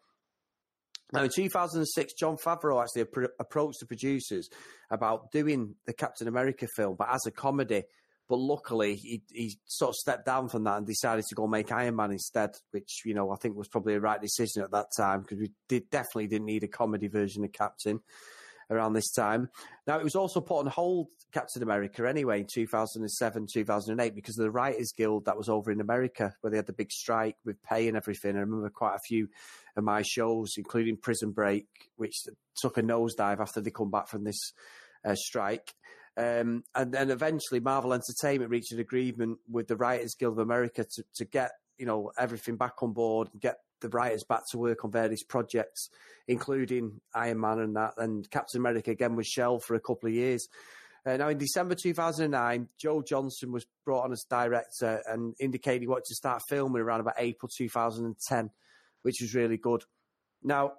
[SPEAKER 4] Now, in 2006, Jon Favreau actually approached the producers about doing the Captain America film, but as a comedy. But luckily, he, he sort of stepped down from that and decided to go make Iron Man instead, which, you know, I think was probably a right decision at that time because we did, definitely didn't need a comedy version of Captain around this time. Now, it was also put on hold, Captain America, anyway, in 2007, 2008, because of the Writers Guild that was over in America, where they had the big strike with pay and everything. I remember quite a few of my shows, including Prison Break, which took a nosedive after they come back from this uh, strike. Um, and then eventually Marvel Entertainment reached an agreement with the Writers Guild of America to, to get, you know, everything back on board and get the writers back to work on various projects, including Iron Man and that. And Captain America again was shelved for a couple of years. Uh, now, in December 2009, Joe Johnston was brought on as director and indicated he wanted to start filming around about April 2010, which was really good. Now,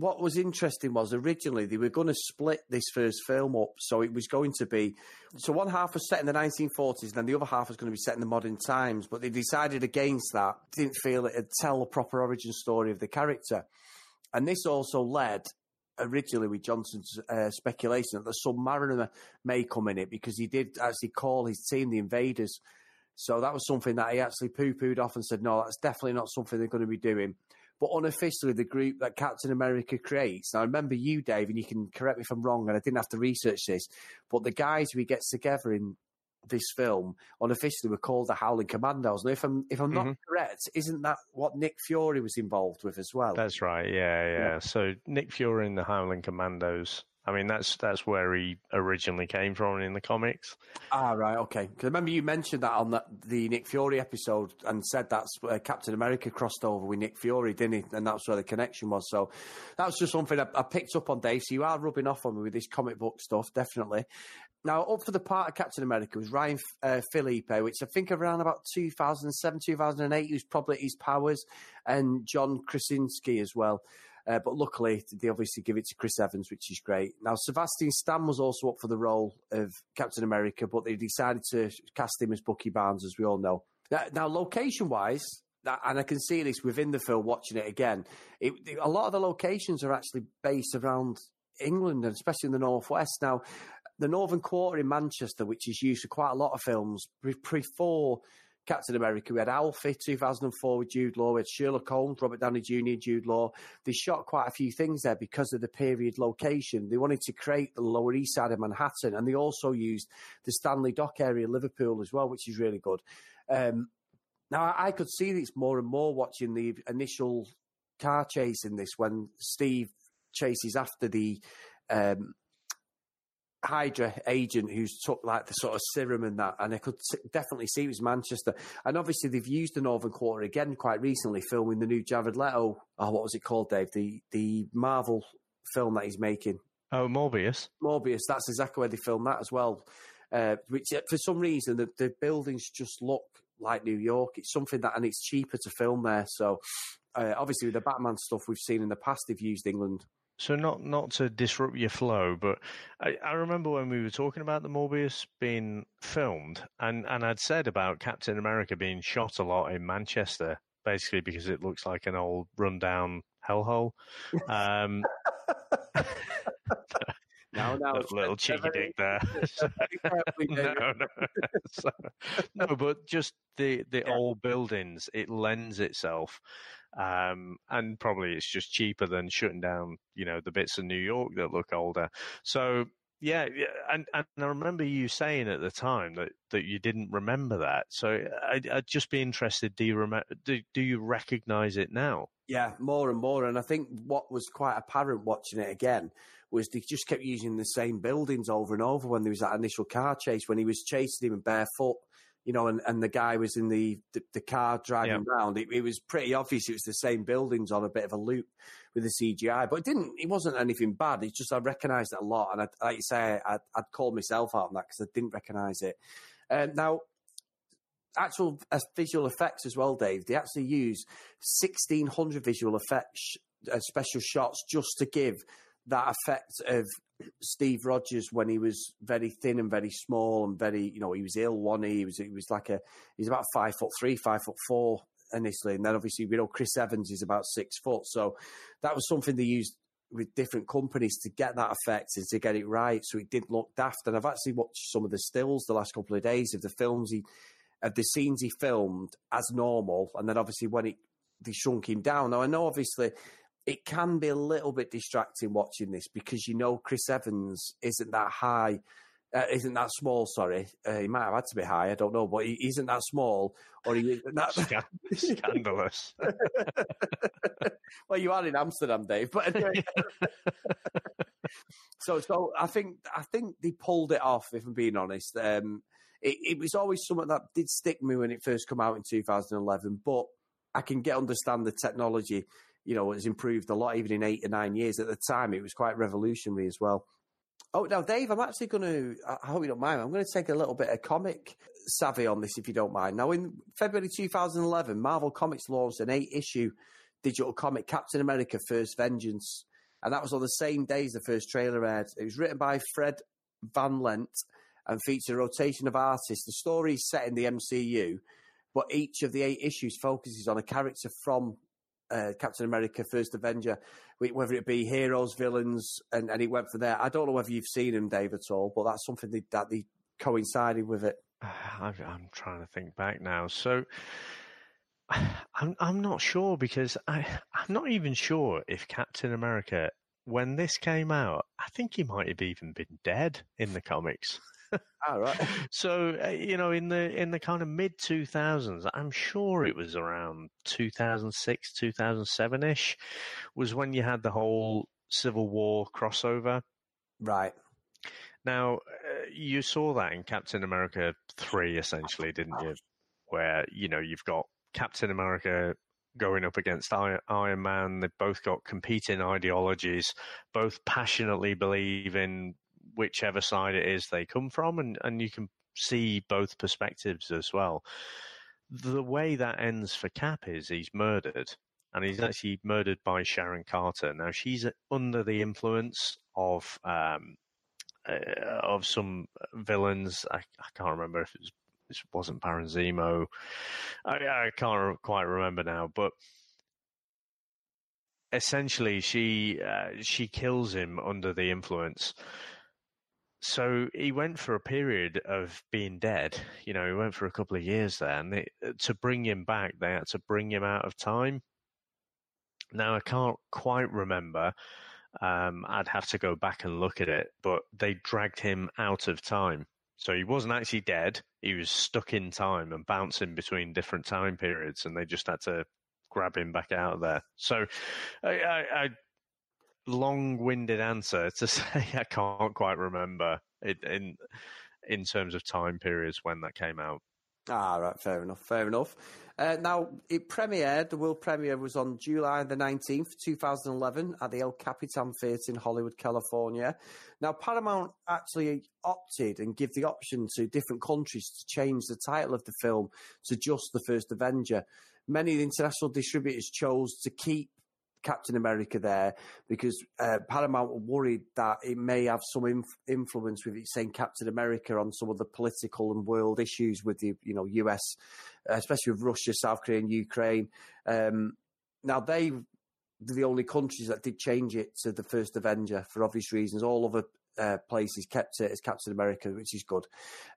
[SPEAKER 4] what was interesting was originally they were going to split this first film up, so it was going to be so one half was set in the 1940s, and then the other half was going to be set in the modern times. But they decided against that. Didn't feel it'd tell a proper origin story of the character, and this also led originally with Johnston's uh, speculation that the Submariner may come in it because he did actually call his team the Invaders. So that was something that he actually poo pooed off and said, no, that's definitely not something they're going to be doing. But unofficially, the group that Captain America creates. Now, I remember you, Dave, and you can correct me if I'm wrong, and I didn't have to research this, but the guys we get together in this film unofficially were called the Howling Commandos. And if I'm if I'm not
[SPEAKER 5] Mhm.
[SPEAKER 4] correct, isn't that what Nick Fury was involved with as well?
[SPEAKER 5] That's right. Yeah, yeah.
[SPEAKER 4] Yeah.
[SPEAKER 5] So Nick Fury and the Howling Commandos. I mean, that's that's where he originally came from in the comics.
[SPEAKER 4] Ah, right, okay. Because I remember you mentioned that on the, the Nick Fury episode and said that's where Captain America crossed over with Nick Fury, didn't he? And that's where the connection was. So that was just something I, I picked up on, Dave. So you are rubbing off on me with this comic book stuff, definitely. Now, up for the part of Captain America was Ryan uh, Phillippe, which I think around about 2007, 2008, he was probably his powers, and John Krasinski as well. Uh, but luckily, they obviously give it to Chris Evans, which is great. Now, Sebastian Stan was also up for the role of Captain America, but they decided to cast him as Bucky Barnes, as we all know. Now, now location-wise, and I can see this within the film, watching it again. It, a lot of the locations are actually based around England, and especially in the northwest. Now, the Northern Quarter in Manchester, which is used for quite a lot of films, before Captain America, we had Alfie 2004 with Jude Law, we had Sherlock Holmes, Robert Downey Jr., Jude Law. They shot quite a few things there because of the period location. They wanted to create the Lower East Side of Manhattan, and they also used the Stanley Dock area Liverpool as well, which is really good. Um, now, I, I could see this more and more watching the initial car chase in this when Steve chases after the um, Hydra agent who's took like the sort of serum and that, and I could definitely see it was Manchester. And obviously they've used the Northern Quarter again quite recently, filming the new Jared Leto. Oh, what was it called, Dave? The the Marvel film that he's making,
[SPEAKER 5] Oh, Morbius.
[SPEAKER 4] Morbius. That's exactly where they filmed that as well. Uh, which uh, for some reason the, the buildings just look like New York. It's something that, and it's cheaper to film there. So uh, obviously with the Batman stuff we've seen in the past, they've used England.
[SPEAKER 5] So not not to disrupt your flow, but I, I remember when we were talking about the Morbius being filmed, and and I'd said about Captain America being shot a lot in Manchester, basically because it looks like an old rundown hellhole. Um,
[SPEAKER 4] Now, now,
[SPEAKER 5] little, little cheeky dig there. no, no. So- no, but just the the
[SPEAKER 4] Yeah.
[SPEAKER 5] old buildings, it lends itself, um, and probably it's just cheaper than shutting down, you know, the bits of New York that look older. So yeah, and and I remember you saying at the time that that you didn't remember that. So I'd, I'd just be interested. Do you remember? Do, do you recognise it now?
[SPEAKER 4] Yeah, more and more. And I think what was quite apparent watching it again was they just kept using the same buildings over and over when there was that initial car chase, when he was chasing him barefoot, you know, and, and the guy was in the, the, the car driving around. It, it was pretty obvious it was the same buildings on a bit of a loop with the CGI, but it didn't, it wasn't anything bad. It's just I recognised it a lot. And I, like you say, I'd, I'd called myself out on that because I didn't recognise it. Um, now, actual uh, visual effects as well, Dave. They actually use 1600 visual effects, uh, special shots just to give that effect of Steve Rogers when he was very thin and very small and very, you know, he was ill one. He was, he was like a, he's about five foot three, five foot four initially. And then obviously, we know Chris Evans is about six foot. So that was something they used with different companies to get that effect and to get it right. So it didn't look daft. And I've actually watched some of the stills the last couple of days of the films he, of the scenes he filmed as normal, and then obviously when it they shrunk him down. Now I know obviously it can be a little bit distracting watching this because you know Chris Evans isn't that high, uh, isn't that small. Sorry, uh, he might have had to be high. I don't know, but he isn't that small, or he isn't that.
[SPEAKER 5] Scandalous.
[SPEAKER 4] well, you are in Amsterdam, Dave. But anyway. so, so I think I think they pulled it off. If I'm being honest, um, it, it was always something that did stick me when it first came out in 2011. But I can get understand the technology. You know, has improved a lot, even in eight or nine years. At the time, it was quite revolutionary as well. Oh, now, Dave, I'm actually going to, I hope you don't mind, I'm going to take a little bit of comic savvy on this, if you don't mind. Now, in February 2011, Marvel Comics launched an eight issue digital comic, Captain America First Vengeance. and that was on the same day as the first trailer aired. It was written by Fred Van Lente and features a rotation of artists. The story is set in the MCU, but each of the eight issues focuses on a character from uh, Captain America: First Avenger, whether it be heroes, villains, and, and it went for there. I don't know whether you've seen him, Dave, at all, but that's something that, that they coincided with it.
[SPEAKER 5] I'm trying to think back now. So I'm I'm not sure because I I'm not even sure if Captain America when this came out, I think he might have even been dead in the comics.
[SPEAKER 4] All right.
[SPEAKER 5] so uh, you know, in the in the kind of mid two thousands, I'm sure it was around two thousand six, two thousand seven ish, was when you had the whole Civil War crossover.
[SPEAKER 4] Right.
[SPEAKER 5] Now, uh, you saw that in Captain America 3, essentially, didn't you? Where, you know, you've got Captain America going up against Iron Man. They've both got competing ideologies, both passionately believe in whichever side it is they come from, and, and you can see both perspectives as well. The way that ends for Cap is he's murdered, and he's actually murdered by Sharon Carter. Now she's under the influence of um, uh, of some villains. I, I, can't remember if it was it wasn't Baron Zemo. I, I can't quite remember now, but essentially she uh, she kills him under the influence. So he went for a period of being dead. You know, he went for a couple of years there, and they, to bring him back, they had to bring him out of time. Now I can't quite remember um, I'd have to go back and look at it, but they dragged him out of time. So he wasn't actually dead. He was stuck in time and bouncing between different time periods, and they just had to grab him back out of there. So, I, I, I long-winded answer to say I can't quite remember it in in terms of time periods when that came out.
[SPEAKER 4] Ah, right, fair enough, fair enough. Uh, now, it premiered, the world premiere was on July the 19th, 2011, at the El Capitan Theatre in Hollywood, California. Now, Paramount actually opted and give the option to different countries to change the title of the film to just The First Avenger. Many international distributors chose to keep Captain America there because uh, Paramount were worried that it may have some inf- influence with it saying Captain America on some of the political and world issues with the you know US, especially with Russia, South Korea, and Ukraine. Um, now they the only countries that did change it to the first Avenger for obvious reasons. All other uh, places kept it as Captain America, which is good.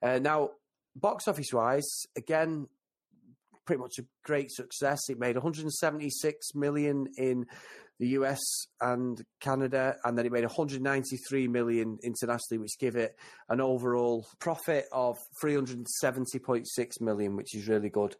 [SPEAKER 4] Uh, now, box office wise, again, pretty much a great success. It made 176 million in the US and Canada, and then it made 193 million internationally, which give it an overall profit of 370.6 million, which is really good.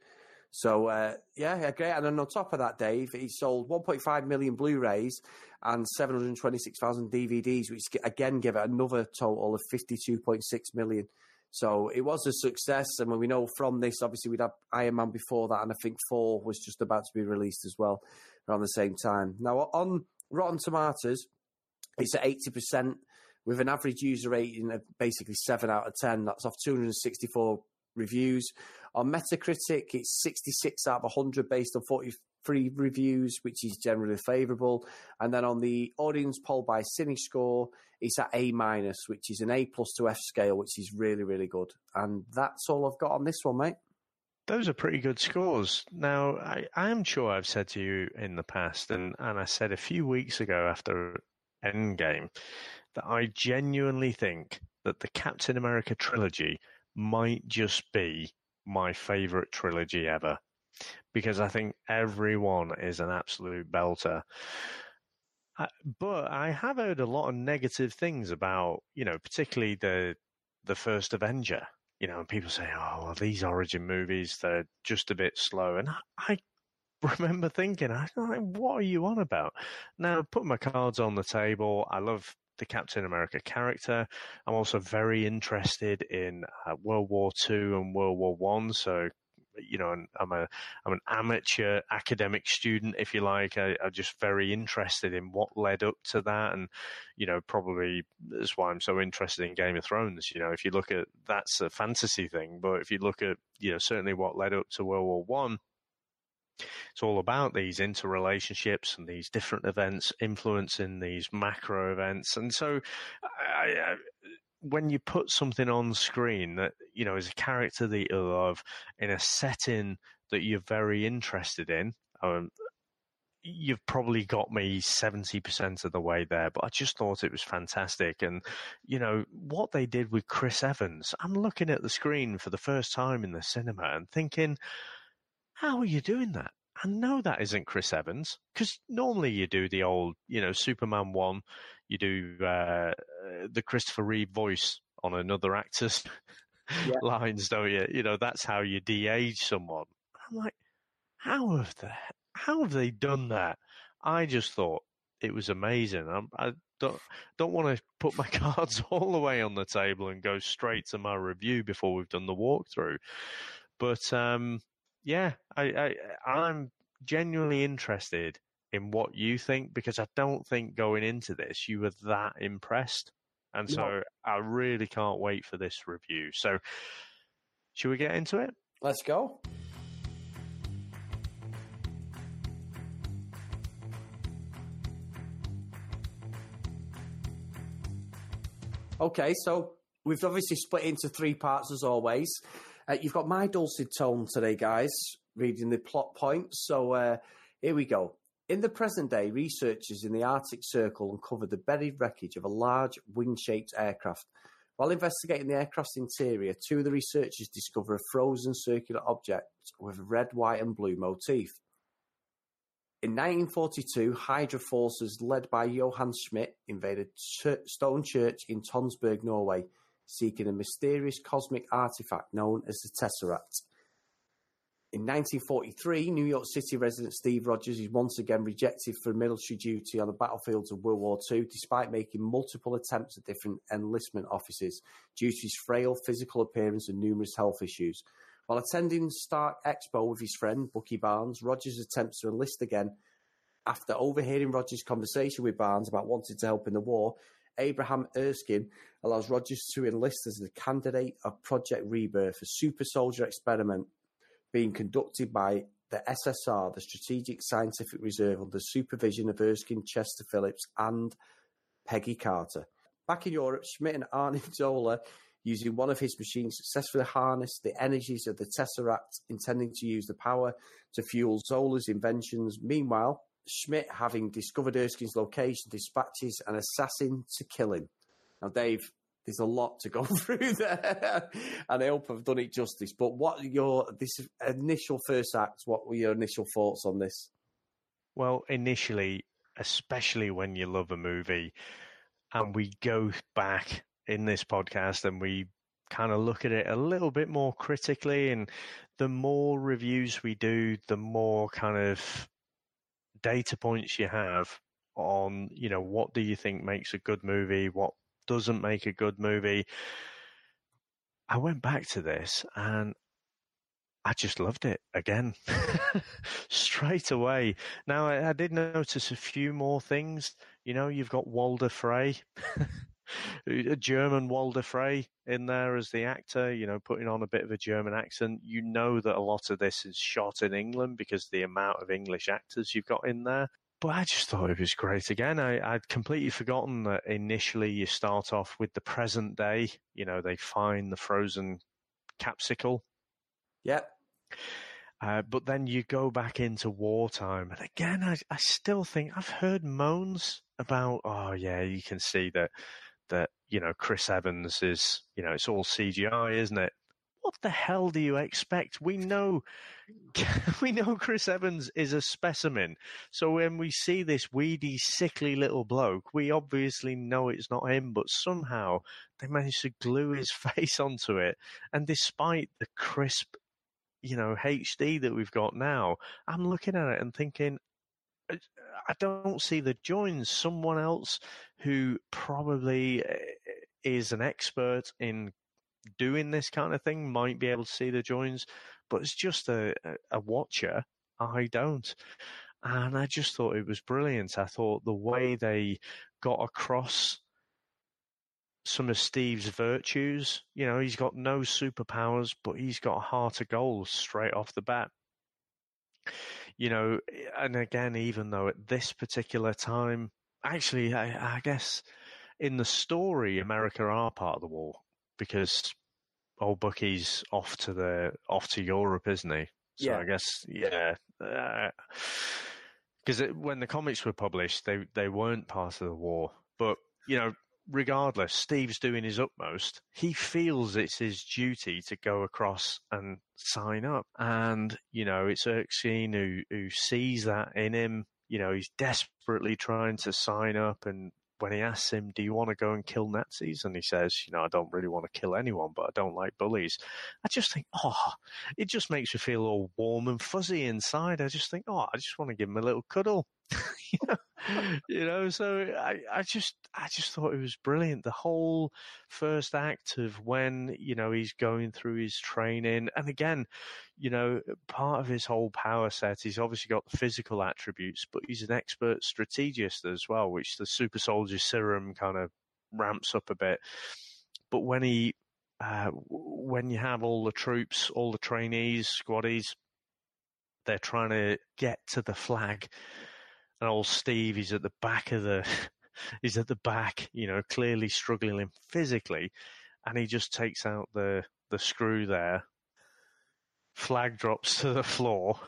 [SPEAKER 4] So uh, yeah, great. And then on top of that, Dave, he sold 1.5 million Blu-rays and 726,000 DVDs, which again give it another total of 52.6 million. So it was a success, and when we know from this, obviously we'd have Iron Man before that, and I think four was just about to be released as well around the same time. Now on Rotten Tomatoes, it's at eighty percent with an average user rating of basically seven out of ten. That's off two hundred and sixty-four reviews. On Metacritic, it's sixty six out of hundred based on forty free reviews, which is generally favourable. And then on the audience poll by CinemaScore, it's at A minus, which is an A plus to F scale, which is really, really good. And that's all I've got on this one, mate.
[SPEAKER 5] Those are pretty good scores. Now, I, am sure I've said to you in the past, and, and I said a few weeks ago after Endgame, that I genuinely think that the Captain America trilogy might just be my favourite trilogy ever because I think everyone is an absolute belter. But I have heard a lot of negative things about, you know, particularly the the first Avenger. You know, people say, "Oh, well, these origin movies they're just a bit slow," and I, I remember thinking, I like, what are you on about? Now, put my cards on the table. I love the Captain America character. I'm also very interested in uh, World War Two and World War One, so you know, I'm a I'm an amateur academic student, if you like. I, am just very interested in what led up to that, and you know, probably that's why I'm so interested in Game of Thrones. You know, if you look at that's a fantasy thing, but if you look at you know certainly what led up to World War One. it's all about these interrelationships and these different events influencing these macro events. And so, I, I, when you put something on screen that you know is a character that you love in a setting that you're very interested in, um, you've probably got me 70% of the way there, but I just thought it was fantastic. And, you know, what they did with Chris Evans, I'm looking at the screen for the first time in the cinema and thinking, how are you doing that? I know that isn't Chris Evans because normally you do the old, you know, Superman one, you do uh, the Christopher Reeve voice on another actor's yeah. lines, don't you? You know, that's how you de-age someone. I'm like, how have they, how have they done that? I just thought it was amazing. I'm, I don't don't want to put my cards all the way on the table and go straight to my review before we've done the walkthrough, but um, yeah, I, I I'm genuinely interested in what you think because I don't think going into this you were that impressed. And so no. I really can't wait for this review. So should we get into it?
[SPEAKER 4] Let's go. Okay, so we've obviously split into three parts as always. Uh, you've got my dulcet tone today, guys, reading the plot points. So uh, here we go. In the present day, researchers in the Arctic Circle uncovered the buried wreckage of a large wing shaped aircraft. While investigating the aircraft's interior, two of the researchers discover a frozen circular object with a red, white, and blue motif. In 1942, Hydra forces led by Johann Schmidt invaded Stone Church in Tonsberg, Norway, seeking a mysterious cosmic artifact known as the Tesseract. In 1943, New York City resident Steve Rogers is once again rejected for military duty on the battlefields of World War II, despite making multiple attempts at different enlistment offices due to his frail physical appearance and numerous health issues. While attending Stark Expo with his friend Bucky Barnes, Rogers attempts to enlist again. After overhearing Rogers' conversation with Barnes about wanting to help in the war, Abraham Erskine allows Rogers to enlist as the candidate of Project Rebirth, a super soldier experiment being conducted by the SSR, the Strategic Scientific Reserve, under supervision of Erskine, Chester Phillips, and Peggy Carter. Back in Europe, Schmidt and Arnim Zola, using one of his machines, successfully harnessed the energies of the Tesseract, intending to use the power to fuel Zola's inventions. Meanwhile, Schmidt, having discovered Erskine's location, dispatches an assassin to kill him. Now, Dave, there's a lot to go through there, and I hope I've done it justice. But what your this initial first act? What were your initial thoughts on this?
[SPEAKER 5] Well, initially, especially when you love a movie, and we go back in this podcast and we kind of look at it a little bit more critically, and the more reviews we do, the more kind of data points you have on, you know, what do you think makes a good movie, what doesn't make a good movie. I went back to this and I just loved it again straight away. Now I, I, did notice a few more things. You know, you've got Walder Frey, a German Walder Frey in there as the actor. You know, putting on a bit of a German accent. You know that a lot of this is shot in England because the amount of English actors you've got in there but I just thought it was great. Again, I, would completely forgotten that initially you start off with the present day. You know, they find the frozen capsicle.
[SPEAKER 4] Yep.
[SPEAKER 5] Uh, but then you go back into wartime, and again, I, I still think I've heard moans about. Oh yeah, you can see that that you know Chris Evans is you know it's all CGI, isn't it? What the hell do you expect? We know, we know Chris Evans is a specimen. So when we see this weedy, sickly little bloke, we obviously know it's not him, but somehow they managed to glue his face onto it. And despite the crisp, you know, HD that we've got now, I'm looking at it and thinking, I don't see the joins. Someone else who probably eh, is an expert in doing this kind of thing might be able to see the joins, but it's just a, a watcher. I don't. And I just thought it was brilliant. I thought the way they got across some of Steve's virtues, you know, he's got no superpowers, but he's got a heart of gold straight off the bat. you know, and again, even though at this particular time, actually, I, I guess in the story, America are part of the war because old Bucky's off to the off to Europe, isn't he? So
[SPEAKER 4] Yeah.
[SPEAKER 5] I guess yeah, uh, because when the comics were published, they they weren't part of the war. But you know, regardless, Steve's doing his utmost. He feels it's his duty to go across and sign up, and you know, it's Erskine who who sees that in him. You know, he's desperately trying to sign up and when he asks him, "Do you want to go and kill Nazis?" and he says, "You know, I don't really want to kill anyone, but I don't like bullies." I just think, oh, it just makes you feel all warm and fuzzy inside. I just think, oh, I just want to give him a little cuddle. you, know? so I, I just, I just thought it was brilliant. The whole first act of when you know he's going through his training, and again, you know, part of his whole power set, he's obviously got the physical attributes, but he's an expert strategist as well, which the super soldier serum kind of ramps up a bit. But when he, uh, when you have all the troops, all the trainees, squaddies, they're trying to get to the flag, and old Steve, he's at the back of the, he's at the back, you know, clearly struggling physically, and he just takes out the the screw there flag drops to the floor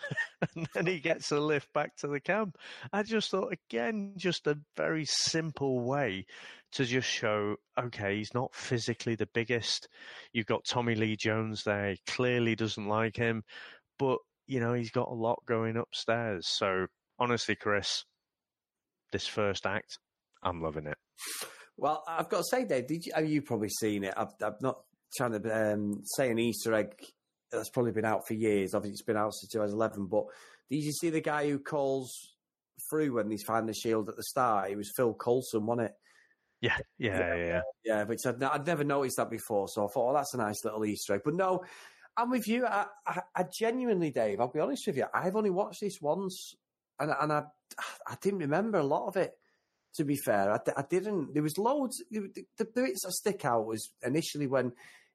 [SPEAKER 5] and then he gets a lift back to the camp. I just thought, again, just a very simple way to just show, okay, he's not physically the biggest. You've got Tommy Lee Jones there. He clearly doesn't like him, but, you know, he's got a lot going upstairs. So, honestly, Chris, this first act, I'm loving it.
[SPEAKER 4] Well, I've got to say, Dave, did you, have you probably seen it? I've, I've not trying to um, say an Easter egg that's probably been out for years. Obviously, it's been out since 2011. But did you see the guy who calls through when he's finding the shield at the start? It was Phil Coulson, wasn't it?
[SPEAKER 5] Yeah, yeah, yeah. yeah.
[SPEAKER 4] Yeah, but I'd, I'd never noticed that before. So I thought, oh, that's a nice little Easter egg. But no, I'm with you. I, I, I genuinely, Dave, I'll be honest with you, I've only watched this once and, and I, I didn't remember a lot of it. To be fair, I, I didn't. There was loads. The, the bits that stick out was initially when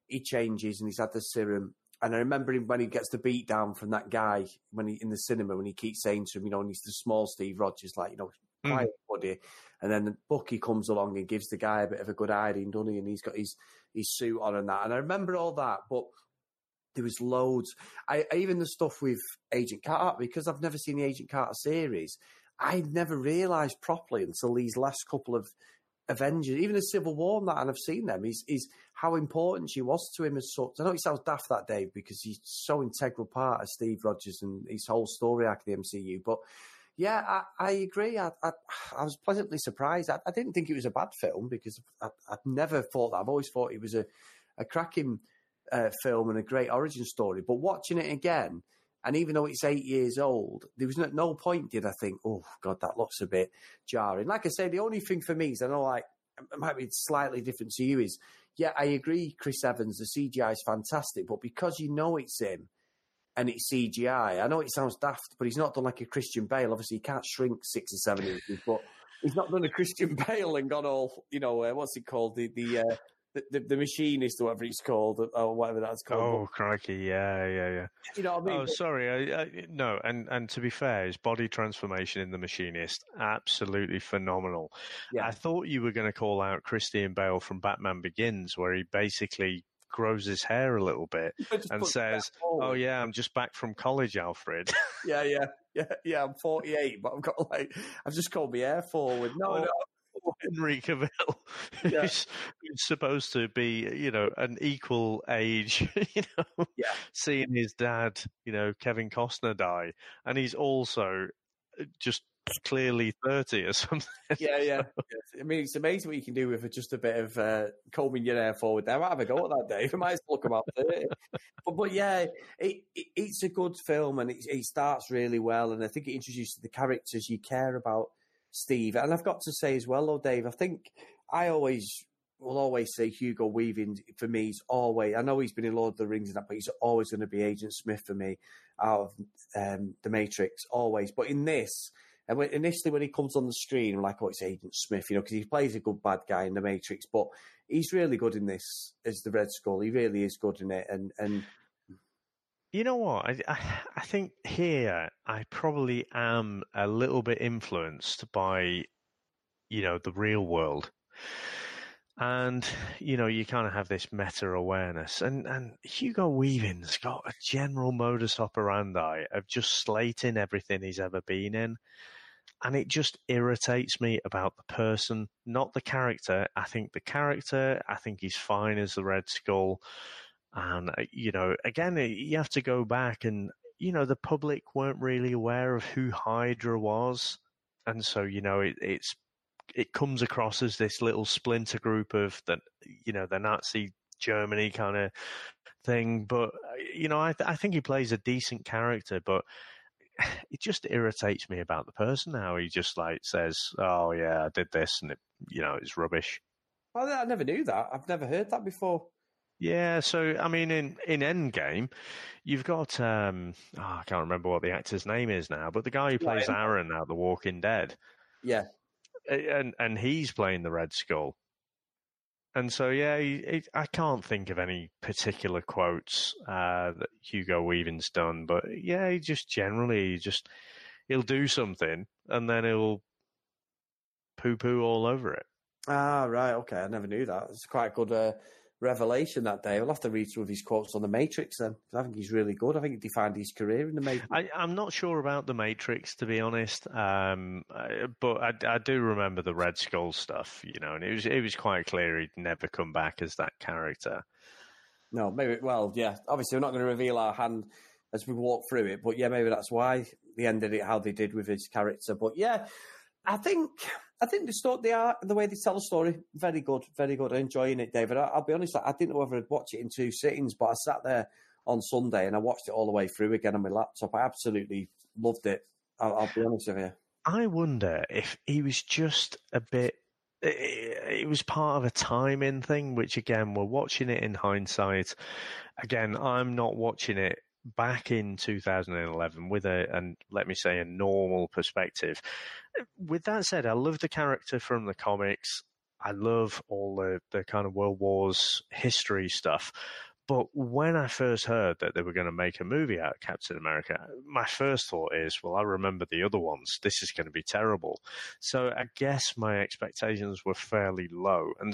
[SPEAKER 4] he changes and he's had the serum and I remember him when he gets the beat down from that guy when he in the cinema when he keeps saying to him, you know, and he's the small Steve Rogers, like, you know, quiet mm. buddy. And then Bucky comes along and gives the guy a bit of a good hiding, doesn't he? And he's got his his suit on and that. And I remember all that, but there was loads. I even the stuff with Agent Carter because I've never seen the Agent Carter series. I never realised properly until these last couple of Avengers, even the Civil War and that, and I've seen them, is is how important she was to him as such. I know it sounds daft that day because he's so integral part of Steve Rogers and his whole story arc of the MCU. But yeah, I, I agree. I, I, I, was pleasantly surprised. I, I, didn't think it was a bad film because I, would never thought that. I've always thought it was a, a cracking uh, film and a great origin story. But watching it again, and even though it's eight years old, there was no, no, point did I think, oh God, that looks a bit jarring. Like I say, the only thing for me is I know like it might be slightly different to you is yeah, I agree, Chris Evans, the CGI is fantastic, but because you know it's him and it's CGI, I know it sounds daft, but he's not done like a Christian Bale. Obviously, he can't shrink six or seven inches, but he's not done a Christian Bale and gone all, you know, uh, what's it called? The the uh, the, the, the, machinist or whatever it's called uh, or whatever that's called.
[SPEAKER 5] Oh, crikey! Yeah, yeah, yeah.
[SPEAKER 4] You know what I mean?
[SPEAKER 5] Oh, sorry. I, I, no, and and to be fair, his body transformation in the machinist absolutely phenomenal. Yeah. I thought you were going to call out Christian Bale from Batman Begins, where he basically grows his hair a little bit and says, "Oh yeah, I'm just back from college, Alfred."
[SPEAKER 4] yeah, yeah, yeah, yeah. I'm 48, but I've got like I've just called my hair forward. No, oh, no,
[SPEAKER 5] Henry Cavill, yeah. who's, who's, supposed to be, you know, an equal age, you know,
[SPEAKER 4] yeah.
[SPEAKER 5] seeing his dad, you know, Kevin Costner die, and he's also uh, just clearly 30 or something.
[SPEAKER 4] Yeah, yeah. I mean, it's amazing what you can do with just a bit of uh, combing your hair forward there. I might have a go at that, Dave. I might as well look about 30. but, but yeah, it, it, it's a good film and it, it starts really well. And I think it introduces the characters you care about Steve. And I've got to say as well, though, Dave, I think I always will always say Hugo Weaving for me is always. I know he's been in Lord of the Rings and that, but he's always going to be Agent Smith for me out of um, the Matrix, always. But in this, and when, initially when he comes on the screen, I'm like, oh, it's Agent Smith, you know, because he plays a good bad guy in the Matrix, but he's really good in this as the Red Skull. He really is good in it, and and
[SPEAKER 5] You know what? I, I, I think here I probably am a little bit influenced by, you know, the real world. And, you know, you kind of have this meta awareness. And, and Hugo Weaving's got a general modus operandi of just slating everything he's ever been in. And it just irritates me about the person, not the character. I think the character, I think he's fine as the Red Skull. And, uh, you know, again, you have to go back and, you know, the public weren't really aware of who Hydra was. And so, you know, it, it's it comes across as this little splinter group of that you know the Nazi Germany kind of thing. But you know, I th- I think he plays a decent character, but it just irritates me about the person how he just like says, "Oh yeah, I did this," and it you know it's rubbish.
[SPEAKER 4] Well, I never knew that. I've never heard that before.
[SPEAKER 5] Yeah, so I mean, in in Endgame, you've got um, oh, I can't remember what the actor's name is now, but the guy who plays Aaron out The Walking Dead.
[SPEAKER 4] Yeah,
[SPEAKER 5] and and he's playing the Red Skull. And so, yeah, I can't think of any particular quotes uh, that Hugo Weaving's done, but yeah, he just generally just he'll do something and then he'll poo poo all over it.
[SPEAKER 4] Ah, right, okay, I never knew that. It's quite good. Uh, revelation that day. I'll have to read some of his quotes on the Matrix then. I think he's really good. I think he defined his career in the Matrix.
[SPEAKER 5] I, am not sure about the Matrix to be honest, um, but I, I, do remember the Red Skull stuff. You know, and it was it was quite clear he'd never come back as that character.
[SPEAKER 4] No, maybe. Well, yeah. Obviously, we're not going to reveal our hand as we walk through it, but yeah, maybe that's why they ended it how they did with his character. But yeah, I think I think the story, they are the way they tell the story, very good, very good. I'm enjoying it, David. I, will be honest, I didn't know whether I'd watch it in two sittings, but I sat there on Sunday and I watched it all the way through again on my laptop. I absolutely loved it. I'll, I'll be honest with you.
[SPEAKER 5] I wonder if he was just a bit. It was part of a timing thing, which again, we're watching it in hindsight. Again, I'm not watching it back in 2011 with a, and let me say, a normal perspective with that said, I love the character from the comics. I love all the, the kind of World Wars history stuff. But when I first heard that they were going to make a movie out of Captain America, my first thought is, well, I remember the other ones. This is going to be terrible. So I guess my expectations were fairly low. And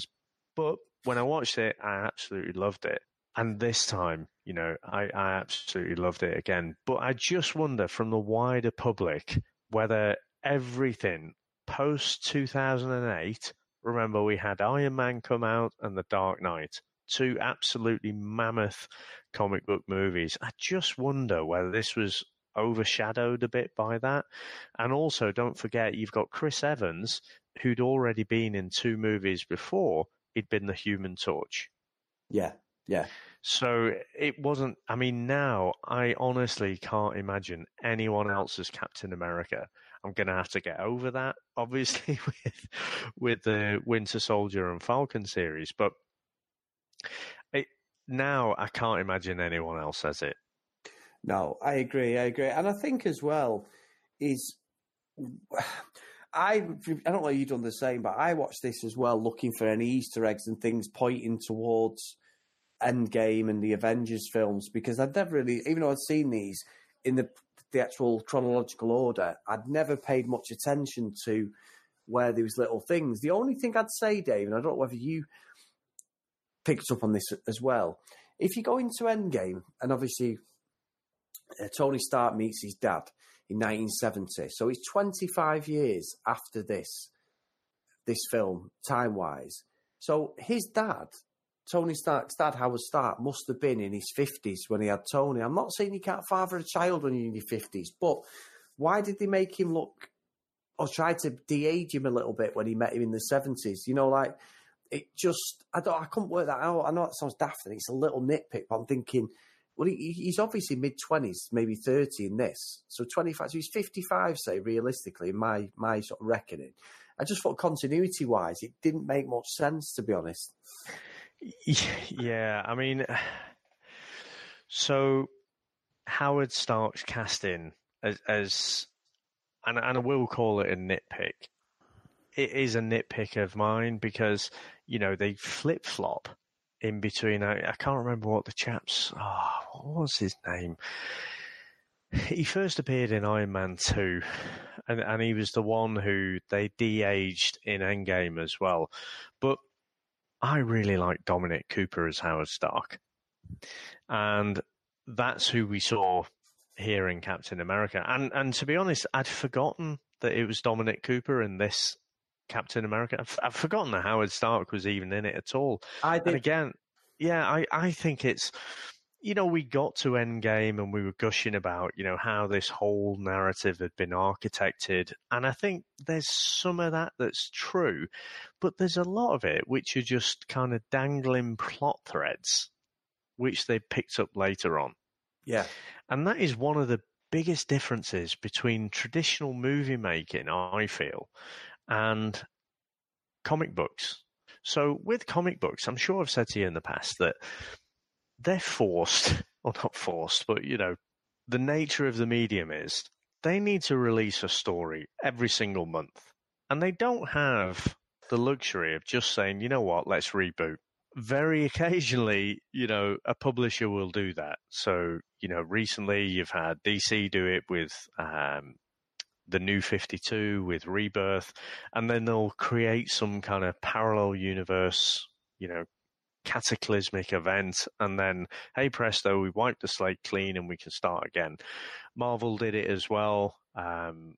[SPEAKER 5] but when I watched it, I absolutely loved it. And this time, you know, I, I absolutely loved it again. But I just wonder from the wider public whether everything post 2008. Remember, we had Iron Man come out and The Dark Knight, two absolutely mammoth comic book movies. I just wonder whether this was overshadowed a bit by that. And also, don't forget, you've got Chris Evans, who'd already been in two movies before. He'd been the Human Torch.
[SPEAKER 4] Yeah, yeah.
[SPEAKER 5] So it wasn't. I mean, now I honestly can't imagine anyone else as Captain America. I'm going to have to get over that, obviously, with with the Winter Soldier and Falcon series. But it, now I can't imagine anyone else as it.
[SPEAKER 4] No, I agree. I agree, and I think as well is I I don't know if you've done the same, but I watched this as well, looking for any Easter eggs and things pointing towards Endgame and the Avengers films because I'd never really, even though I'd seen these in the the actual chronological order, I'd never paid much attention to where there was little things. The only thing I'd say, Dave, and I don't know whether you picked up on this as well, if you go into Endgame, and obviously uh, Tony Stark meets his dad in 1970, so it's 25 years after this this film, time wise. So his dad Tony Stark's dad, Howard Stark, must have been in his 50s when he had Tony. I'm not saying you can't father a child when you're in your 50s, but why did they make him look or try to de-age him a little bit when he met him in the 70s? You know, like it just, I don't, I couldn't work that out. I know it sounds daft and it's a little nitpick, but I'm thinking, well, he, he's obviously mid 20s, maybe 30 in this. So 25, so he's 55, say, realistically, in my, my sort of reckoning. I just thought continuity wise, it didn't make much sense, to be honest.
[SPEAKER 5] Yeah, I mean, so Howard Stark's casting as, as and, and I will call it a nitpick. It is a nitpick of mine because you know they flip flop in between. I, I can't remember what the chap's. Oh, what was his name? He first appeared in Iron Man 2, and, and he was the one who they de aged in Endgame as well. But I really like Dominic Cooper as Howard Stark. And that's who we saw here in Captain America. And and to be honest, I'd forgotten that it was Dominic Cooper in this Captain America. I've, I've forgotten that Howard Stark was even in it at all.
[SPEAKER 4] I did.
[SPEAKER 5] And again, yeah, I, I think it's you know, we got to Endgame and we were gushing about, you know, how this whole narrative had been architected. And I think there's some of that that's true, but there's a lot of it which are just kind of dangling plot threads, which they picked up later on.
[SPEAKER 4] Yeah.
[SPEAKER 5] And that is one of the biggest differences between traditional movie making, I feel, and comic books. So with comic books, I'm sure I've said to you in the past that they're forced, or not forced, but you know, the nature of the medium is they need to release a story every single month. And they don't have the luxury of just saying, you know what, let's reboot. Very occasionally, you know, a publisher will do that. So, you know, recently you've had DC do it with um, the new 52 with Rebirth, and then they'll create some kind of parallel universe, you know, cataclysmic event, and then hey presto, we wipe the slate clean and we can start again. Marvel did it as well. Um,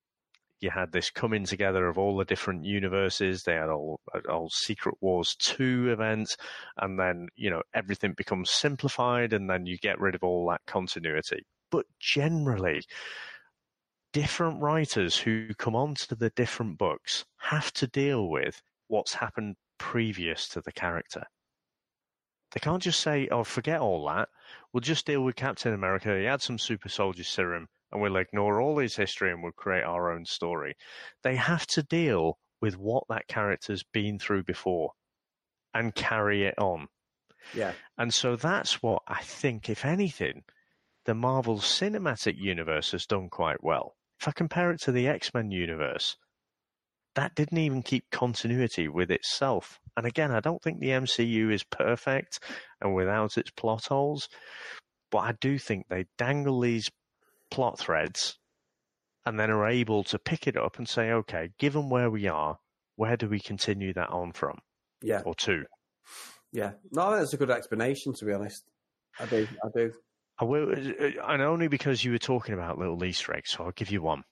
[SPEAKER 5] you had this coming together of all the different universes. They had all, all Secret Wars 2 events, and then, you know, everything becomes simplified, and then you get rid of all that continuity. But generally, different writers who come onto the different books have to deal with what's happened previous to the character. They can't just say, oh, forget all that. We'll just deal with Captain America. He had some super soldier serum and we'll ignore all his history and we'll create our own story. They have to deal with what that character's been through before and carry it on.
[SPEAKER 4] Yeah.
[SPEAKER 5] And so that's what I think, if anything, the Marvel Cinematic Universe has done quite well. If I compare it to the X Men universe, that didn't even keep continuity with itself. And again, I don't think the MCU is perfect and without its plot holes, but I do think they dangle these plot threads and then are able to pick it up and say, okay, given where we are, where do we continue that on from?
[SPEAKER 4] Yeah.
[SPEAKER 5] Or two.
[SPEAKER 4] Yeah. No, that's a good explanation, to be honest. I do. I do.
[SPEAKER 5] I will, uh, uh, and only because you were talking about little Easter eggs, so I'll give you one.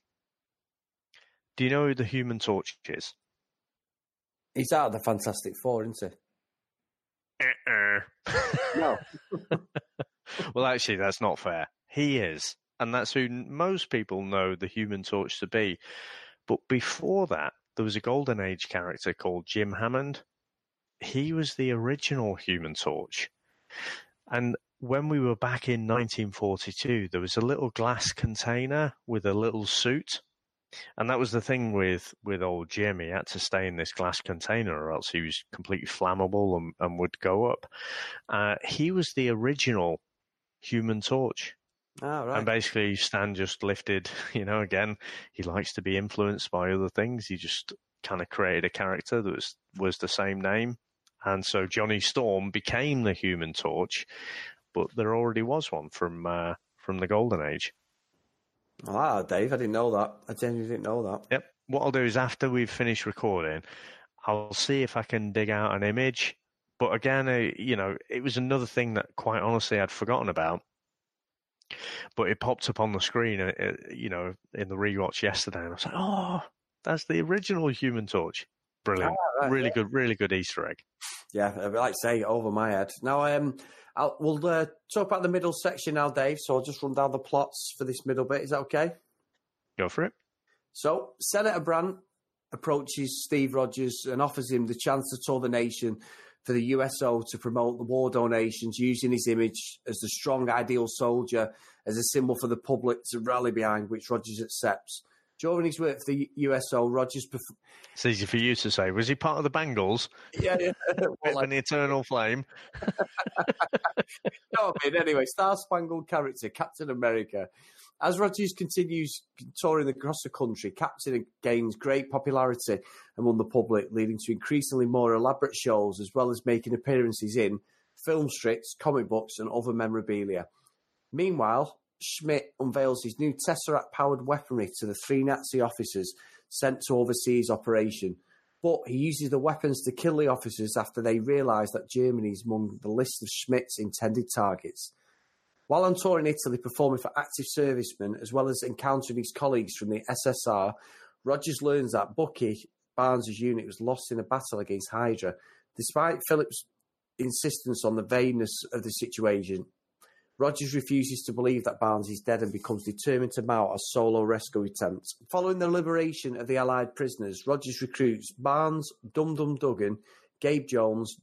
[SPEAKER 5] Do you know who the Human Torch is?
[SPEAKER 4] He's out of the Fantastic Four, isn't he?
[SPEAKER 5] Uh-uh.
[SPEAKER 4] No.
[SPEAKER 5] well, actually, that's not fair. He is, and that's who most people know the Human Torch to be. But before that, there was a Golden Age character called Jim Hammond. He was the original Human Torch. And when we were back in 1942, there was a little glass container with a little suit and that was the thing with, with old Jim. He had to stay in this glass container or else he was completely flammable and, and would go up. Uh, he was the original human torch.
[SPEAKER 4] Oh, right.
[SPEAKER 5] And basically, Stan just lifted, you know, again, he likes to be influenced by other things. He just kind of created a character that was, was the same name. And so Johnny Storm became the human torch, but there already was one from, uh, from the Golden Age.
[SPEAKER 4] Ah, Dave, I didn't know that. I genuinely didn't know that.
[SPEAKER 5] Yep. What I'll do is after we've finished recording, I'll see if I can dig out an image. But again, you know, it was another thing that quite honestly I'd forgotten about. But it popped up on the screen, uh, uh you know, in the rewatch yesterday, and I was like, "Oh, that's the original Human Torch." Brilliant,
[SPEAKER 4] Ah, right,
[SPEAKER 5] really
[SPEAKER 4] yeah.
[SPEAKER 5] good, really good Easter egg.
[SPEAKER 4] Yeah, I like to say over my head. Now, um, I'll, we'll uh, talk about the middle section now, Dave. So I'll just run down the plots for this middle bit. Is that okay?
[SPEAKER 5] Go for it.
[SPEAKER 4] So Senator Brandt approaches Steve Rogers and offers him the chance to tour the nation for the USO to promote the war donations, using his image as the strong, ideal soldier as a symbol for the public to rally behind, which Rogers accepts. During his work for the USO, Rogers. Perf-
[SPEAKER 5] It's easy for you to say. Was he part of the Bangles?
[SPEAKER 4] yeah, yeah. Well, like-
[SPEAKER 5] an eternal flame.
[SPEAKER 4] no, I mean, anyway, Star Spangled character, Captain America. As Rogers continues touring across the country, Captain gains great popularity among the public, leading to increasingly more elaborate shows, as well as making appearances in film strips, comic books, and other memorabilia. Meanwhile, Schmidt unveils his new Tesseract powered weaponry to the three Nazi officers sent to oversee his operation. But he uses the weapons to kill the officers after they realise that Germany is among the list of Schmidt's intended targets. While on tour in Italy performing for active servicemen, as well as encountering his colleagues from the SSR, Rogers learns that Bucky, Barnes' unit, was lost in a battle against Hydra. Despite Phillips' insistence on the vainness of the situation, Rogers refuses to believe that Barnes is dead and becomes determined to mount a solo rescue attempt. Following the liberation of the Allied prisoners, Rogers recruits Barnes, Dum Dum Dugan, Gabe Jones,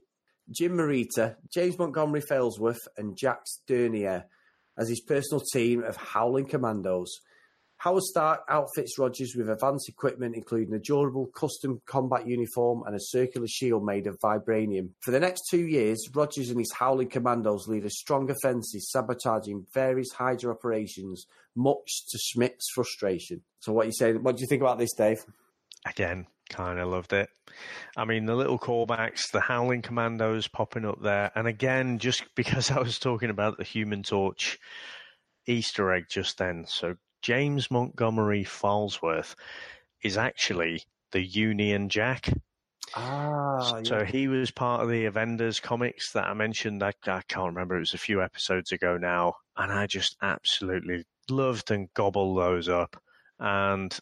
[SPEAKER 4] Jim Morita, James Montgomery Falsworth, and Jacques Dernier as his personal team of Howling Commandos. Howard Stark outfits Rogers with advanced equipment, including a durable custom combat uniform and a circular shield made of vibranium. For the next two years, Rogers and his Howling Commandos lead a strong offensive, sabotaging various Hydra operations, much to Schmidt's frustration. So, what you saying? What do you think about this, Dave?
[SPEAKER 5] Again, kind of loved it. I mean, the little callbacks, the Howling Commandos popping up there, and again, just because I was talking about the Human Torch Easter egg just then, so James Montgomery Falsworth is actually the Union Jack.
[SPEAKER 4] Ah,
[SPEAKER 5] so
[SPEAKER 4] yeah.
[SPEAKER 5] he was part of the Avengers comics that I mentioned. I, I can't remember; it was a few episodes ago now, and I just absolutely loved and gobbled those up. And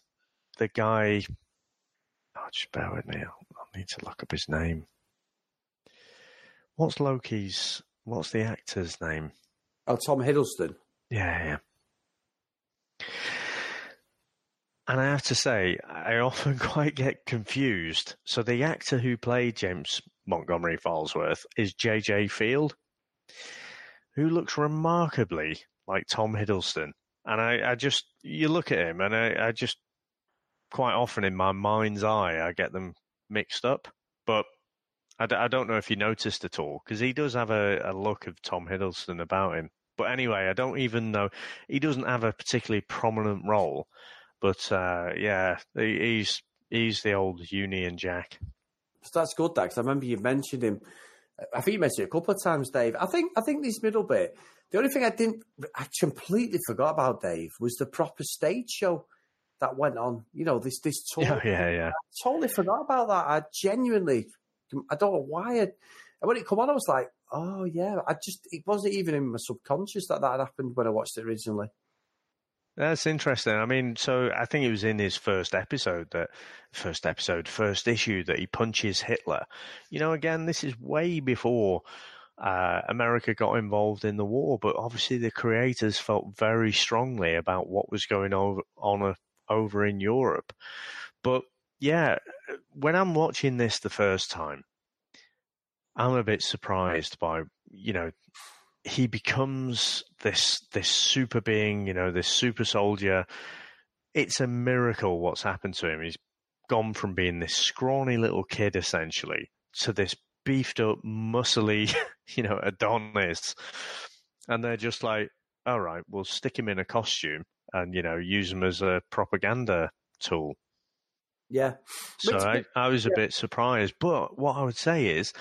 [SPEAKER 5] the guy, oh, just bear with me. I'll, I'll need to look up his name. What's Loki's? What's the actor's name?
[SPEAKER 4] Oh, Tom Hiddleston.
[SPEAKER 5] Yeah, yeah. And I have to say, I often quite get confused. So the actor who played James Montgomery Falsworth is J.J. Field, who looks remarkably like Tom Hiddleston. And I, I just, you look at him, and I, I just, quite often in my mind's eye, I get them mixed up. But I, d- I don't know if you noticed at all, because he does have a, a look of Tom Hiddleston about him. But anyway, I don't even know. He doesn't have a particularly prominent role, but uh, yeah, he, he's he's the old Union Jack.
[SPEAKER 4] So that's good, because I remember you mentioned him. I think you mentioned it a couple of times, Dave. I think I think this middle bit. The only thing I didn't, I completely forgot about, Dave, was the proper stage show that went on. You know, this this tour.
[SPEAKER 5] Yeah, yeah, yeah.
[SPEAKER 4] I totally forgot about that. I genuinely, I don't know why. I, when it come on, I was like, oh yeah. I just, it wasn't even in my subconscious that that had happened when I watched it originally.
[SPEAKER 5] That's interesting. I mean, so I think it was in his first episode that first episode, first issue that he punches Hitler. You know, again, this is way before uh, America got involved in the war, but obviously the creators felt very strongly about what was going over on a, over in Europe. But yeah, when I'm watching this the first time, I'm a bit surprised by you know he becomes this this super being, you know, this super soldier. It's a miracle what's happened to him. He's gone from being this scrawny little kid essentially to this beefed up, muscly, you know, Adonis. And they're just like, all right, we'll stick him in a costume and, you know, use him as a propaganda tool.
[SPEAKER 4] Yeah.
[SPEAKER 5] So I, I was a bit surprised. But what I would say is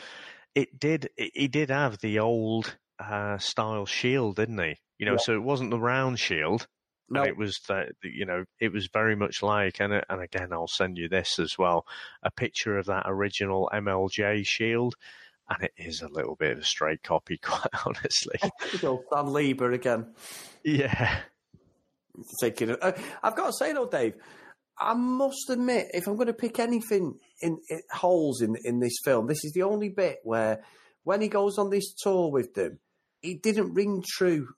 [SPEAKER 5] it did he did have the old uh, style shield, didn't he? You know,
[SPEAKER 4] Yeah.
[SPEAKER 5] so it wasn't the round shield.
[SPEAKER 4] No,
[SPEAKER 5] it was that you know it was very much like and and again I'll send you this as well a picture of that original MLJ shield and it is a little bit of a straight copy quite honestly
[SPEAKER 4] Dan Lieber again.
[SPEAKER 5] yeah
[SPEAKER 4] Taking it. Uh, I've got to say though, Dave, I must admit, if I'm going to pick anything in, in holes in in this film, this is the only bit where when he goes on this tour with them, it didn't ring true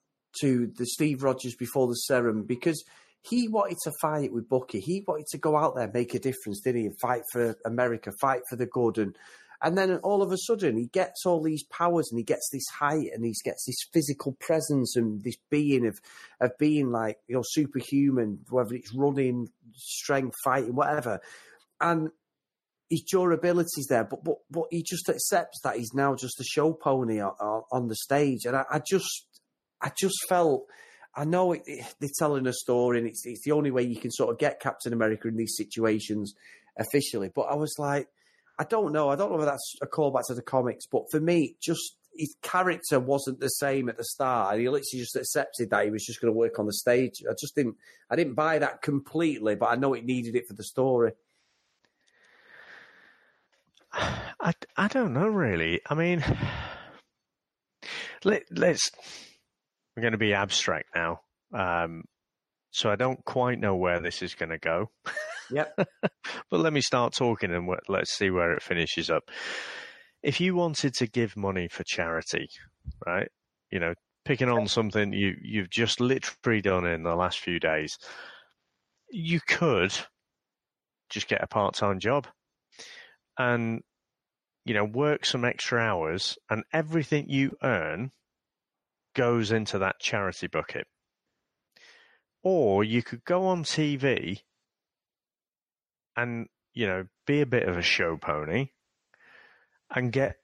[SPEAKER 4] to the Steve Rogers before the serum because he wanted to fight with Bucky. He wanted to go out there, make a difference, didn't he? And fight for America, fight for the good. And, and then all of a sudden, he gets all these powers and he gets this height and he gets this physical presence and this being of, of being like, you know, superhuman, whether it's running, strength, fighting, whatever. And his durability's there, but, but, but he just accepts that he's now just a show pony on, on, the stage. And I, I just, I just felt, I know it, it- they're telling a story, and it's it's the only way you can sort of get Captain America in these situations officially. But I was like, I don't know, I don't know if that's a callback to the comics, but for me, just his character wasn't the same at the start. He literally just accepted that he was just going to work on the stage. I just didn't. I didn't buy that completely, but I know it needed it for the story.
[SPEAKER 5] I, I don't know really. I mean, let, let's. We're going to be abstract now. Um, so I don't quite know where this is going to go.
[SPEAKER 4] Yep.
[SPEAKER 5] but let me start talking and let's see where it finishes up. If you wanted to give money for charity, right? You know, picking on something you you've just literally done in the last few days, you could just get a part-time job and you know work some extra hours and everything you earn goes into that charity bucket or you could go on TV and, you know, be a bit of a show pony and get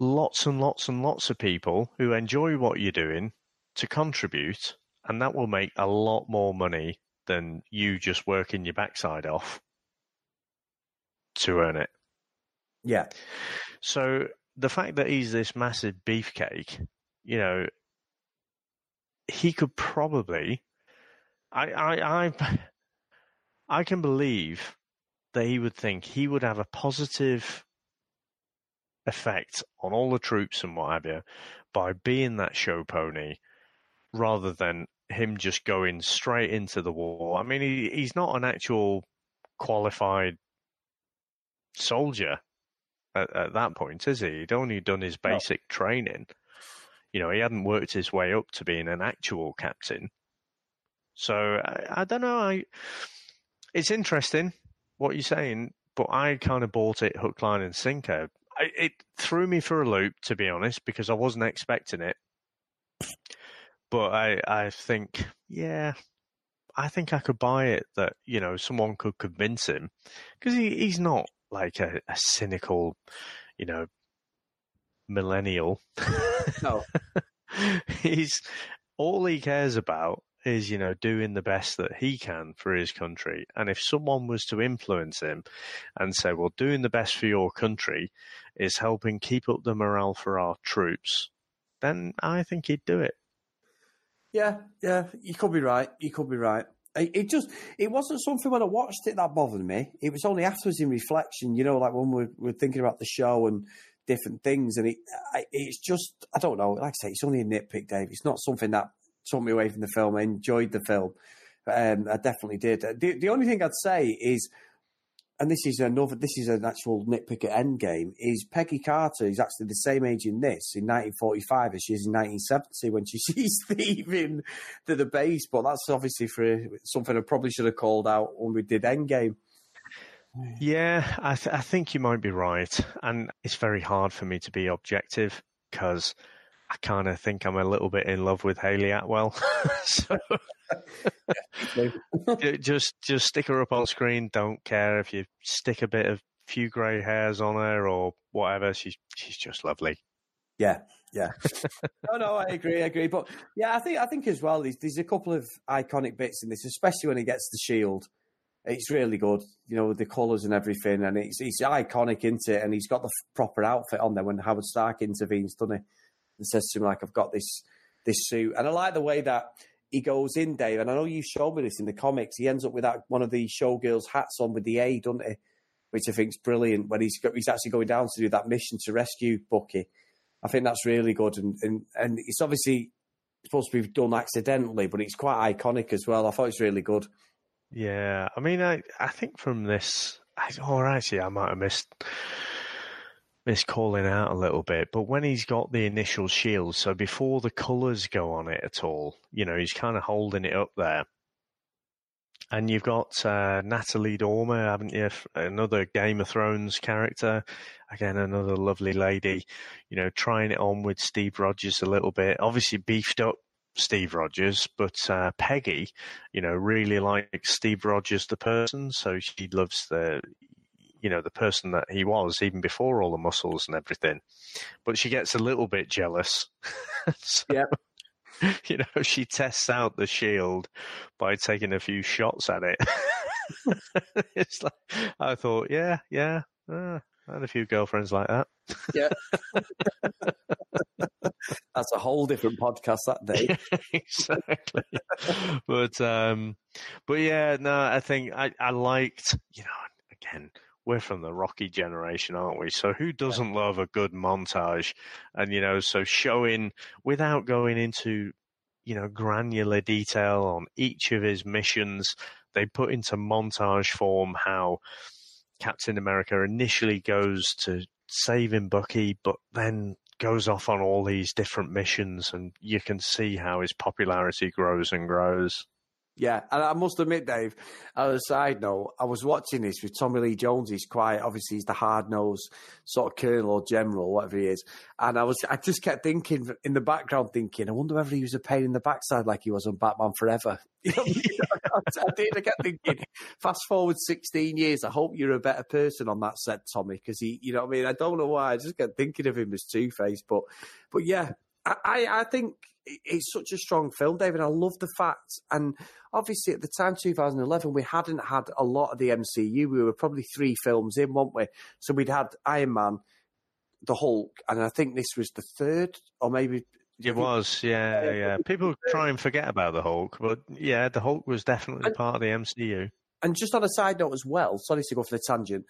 [SPEAKER 5] lots and lots and lots of people who enjoy what you're doing to contribute. And that will make a lot more money than you just working your backside off to earn it.
[SPEAKER 4] Yeah.
[SPEAKER 5] So the fact that he's this massive beefcake, you know, he could probably I, I, I, I can believe that he would think he would have a positive effect on all the troops and what have you by being that show pony rather than him just going straight into the war. I mean, he, he's not an actual qualified soldier at, at, that point, is he? He'd only done his basic no. training. You know, he hadn't worked his way up to being an actual captain. So I, I don't know. I it's interesting what you're saying, but I kind of bought it hook, line, and sinker. I, it threw me for a loop, to be honest, because I wasn't expecting it. But I, I think, yeah, I think I could buy it that you know someone could convince him because he, he's not like a, a cynical, you know, millennial.
[SPEAKER 4] No, oh.
[SPEAKER 5] he's all he cares about is, you know, doing the best that he can for his country. And if someone was to influence him and say, well, doing the best for your country is helping keep up the morale for our troops, then I think he'd do it.
[SPEAKER 4] Yeah, yeah, you could be right. You could be right. It just, it wasn't something when I watched it that bothered me. It was only afterwards in reflection, you know, like when we're thinking about the show and different things. And it, it's just, I don't know, like I say, it's only a nitpick, Dave. It's not something that took me away from the film. I enjoyed the film. Um, I definitely did. The, the only thing I'd say is, and this is another, this is an actual nitpick at Endgame, is Peggy Carter is actually the same age in this in 1945 as she is in 1970 when she sees thieving to the base. But that's obviously for something I probably should have called out when we did Endgame.
[SPEAKER 5] Yeah, I, th- I think you might be right, and it's very hard for me to be objective because I kind of think I'm a little bit in love with Hayley Atwell. so just just stick her up on screen. Don't care if you stick a bit of few grey hairs on her or whatever. She's she's just lovely.
[SPEAKER 4] Yeah, yeah. no, no, I agree, I agree. But yeah, I think I think as well. There's, there's a couple of iconic bits in this, especially when he gets the shield. It's really good, you know, with the colours and everything, and it's it's iconic, isn't it? And he's got the proper outfit on there when Howard Stark intervenes, doesn't he? And says to him like, "I've got this this suit," and I like the way that he goes in, Dave. And I know you showed me this in the comics. He ends up with that one of the showgirls' hats on with the A, doesn't he? Which I think is brilliant when he's he's actually going down to do that mission to rescue Bucky. I think that's really good, and and, and it's obviously supposed to be done accidentally, but it's quite iconic as well. I thought it's really good.
[SPEAKER 5] Yeah, I mean, I I think from this, I, oh, actually, I might have missed Miss calling out a little bit, but when he's got the initial shield, so before the colours go on it at all, you know, he's kind of holding it up there. And you've got uh, Natalie Dormer, haven't you? Another Game of Thrones character. Again, another lovely lady. You know, trying it on with Steve Rogers a little bit. Obviously beefed up Steve Rogers, but uh, Peggy, you know, really likes Steve Rogers the person, so she loves the you know the person that he was even before all the muscles and everything. But she gets a little bit jealous.
[SPEAKER 4] so, yeah.
[SPEAKER 5] You know, she tests out the shield by taking a few shots at it. it's like I thought, yeah, yeah. Uh, I had a few girlfriends like that.
[SPEAKER 4] Yeah. That's a whole different podcast that day.
[SPEAKER 5] exactly. but um, but yeah, no, I think I I liked you know again we're from the Rocky generation, aren't we? So who doesn't love a good montage? And you know, so showing without going into you know granular detail on each of his missions, they put into montage form how Captain America initially goes to saving Bucky, but then goes off on all these different missions, and you can see how his popularity grows and grows.
[SPEAKER 4] Yeah, and I must admit, Dave, as a side note, I was watching this with Tommy Lee Jones. He's quite obviously he's the hard nosed sort of colonel or general, whatever he is. And I was, I just kept thinking in the background, thinking, I wonder whether he was a pain in the backside like he was on Batman Forever. You know, I did. I kept thinking, fast forward 16 years, I hope you're a better person on that set, Tommy, because he, you know what I mean? I don't know why. I just kept thinking of him as Two Face. But, but yeah, I, I think it's such a strong film, David. I love the fact, and obviously at the time, 2011, we hadn't had a lot of the MCU. We were probably three films in, weren't we? So we'd had Iron Man, the Hulk, and I think this was the third, or maybe.
[SPEAKER 5] It was, yeah, yeah. People try and forget about the Hulk, but yeah, the Hulk was definitely and, part of the MCU.
[SPEAKER 4] And just on a side note as well, sorry to go for the tangent,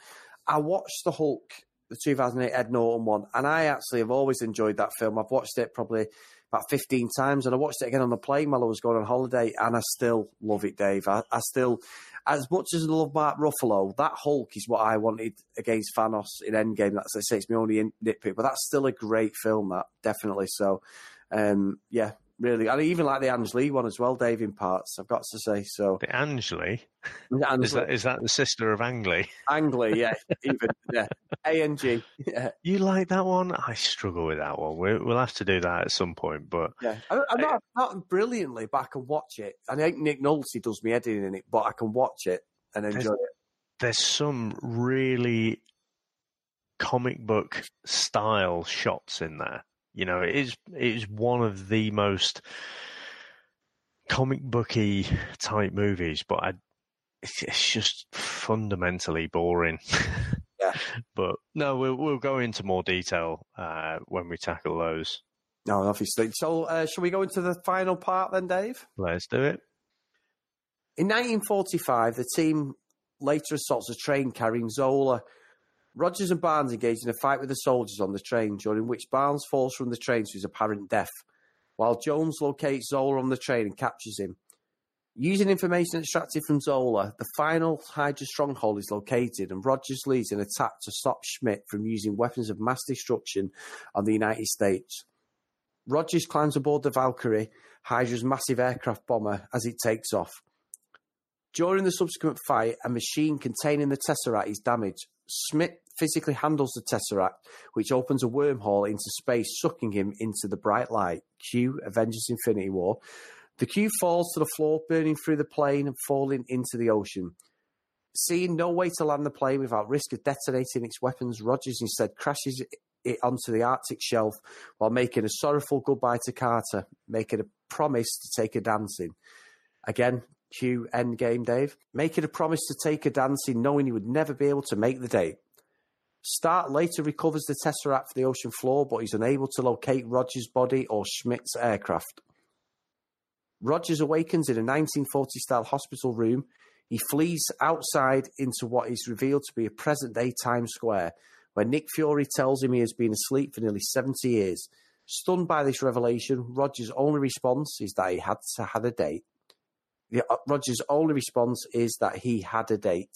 [SPEAKER 4] I watched the Hulk the 2008 Ed Norton one, and I actually have always enjoyed that film. I've watched it probably about 15 times, and I watched it again on the plane while I was going on holiday, and I still love it, Dave. I, I still, as much as I love Mark Ruffalo, that Hulk is what I wanted against Thanos in Endgame. That's I it's my only nitpick, but that's still a great film. That definitely. So, um, yeah, really. and even like the Ang Lee one as well, Dave, in parts, I've got to say. So
[SPEAKER 5] The Ang Lee? Is that, is that the sister of Ang Lee?
[SPEAKER 4] Angly, yeah. even, yeah. A-N-G. Yeah.
[SPEAKER 5] You like that one? I struggle with that one. we will have to do that at some point, but...
[SPEAKER 4] Yeah, I, am not, not brilliantly, but I can watch it. I think Nick Nolte does me editing in it, but I can watch it and enjoy
[SPEAKER 5] there's,
[SPEAKER 4] it.
[SPEAKER 5] There's some really comic book style shots in there you know, it is it is one of the most comic booky type movies, but I, it's, it's just fundamentally boring.
[SPEAKER 4] Yeah.
[SPEAKER 5] but no, we'll we'll go into more detail uh, when we tackle those.
[SPEAKER 4] No, obviously. So, uh, shall we go into the final part then, Dave?
[SPEAKER 5] Let's do it.
[SPEAKER 4] In 1945, the team later assaults a train carrying Zola Rogers and Barnes engage in a fight with the soldiers on the train, during which Barnes falls from the train to his apparent death, while Jones locates Zola on the train and captures him. Using information extracted from Zola, the final Hydra stronghold is located, and Rogers leads an attack to stop Schmidt from using weapons of mass destruction on the United States. Rogers climbs aboard the Valkyrie, Hydra's massive aircraft bomber, as it takes off. During the subsequent fight, a machine containing the Tesseract is damaged. Schmidt physically handles the Tesseract, which opens a wormhole into space, sucking him into the bright light. Q Avengers Infinity War. The Q falls to the floor, burning through the plane and falling into the ocean. Seeing no way to land the plane without risk of detonating its weapons, Rogers instead crashes it onto the Arctic shelf while making a sorrowful goodbye to Carter, making a promise to take her dancing. Again, Q Endgame Dave, making a promise to take her dancing, knowing he would never be able to make the date. Stark later recovers the Tesseract for the ocean floor, but he's unable to locate Rogers' body or Schmidt's aircraft. Rogers awakens in a 1940 style hospital room. He flees outside into what is revealed to be a present day Times Square, where Nick Fury tells him he has been asleep for nearly 70 years. Stunned by this revelation, Rogers' only response is that he had to had a date. Uh, Rogers' only response is that he had a date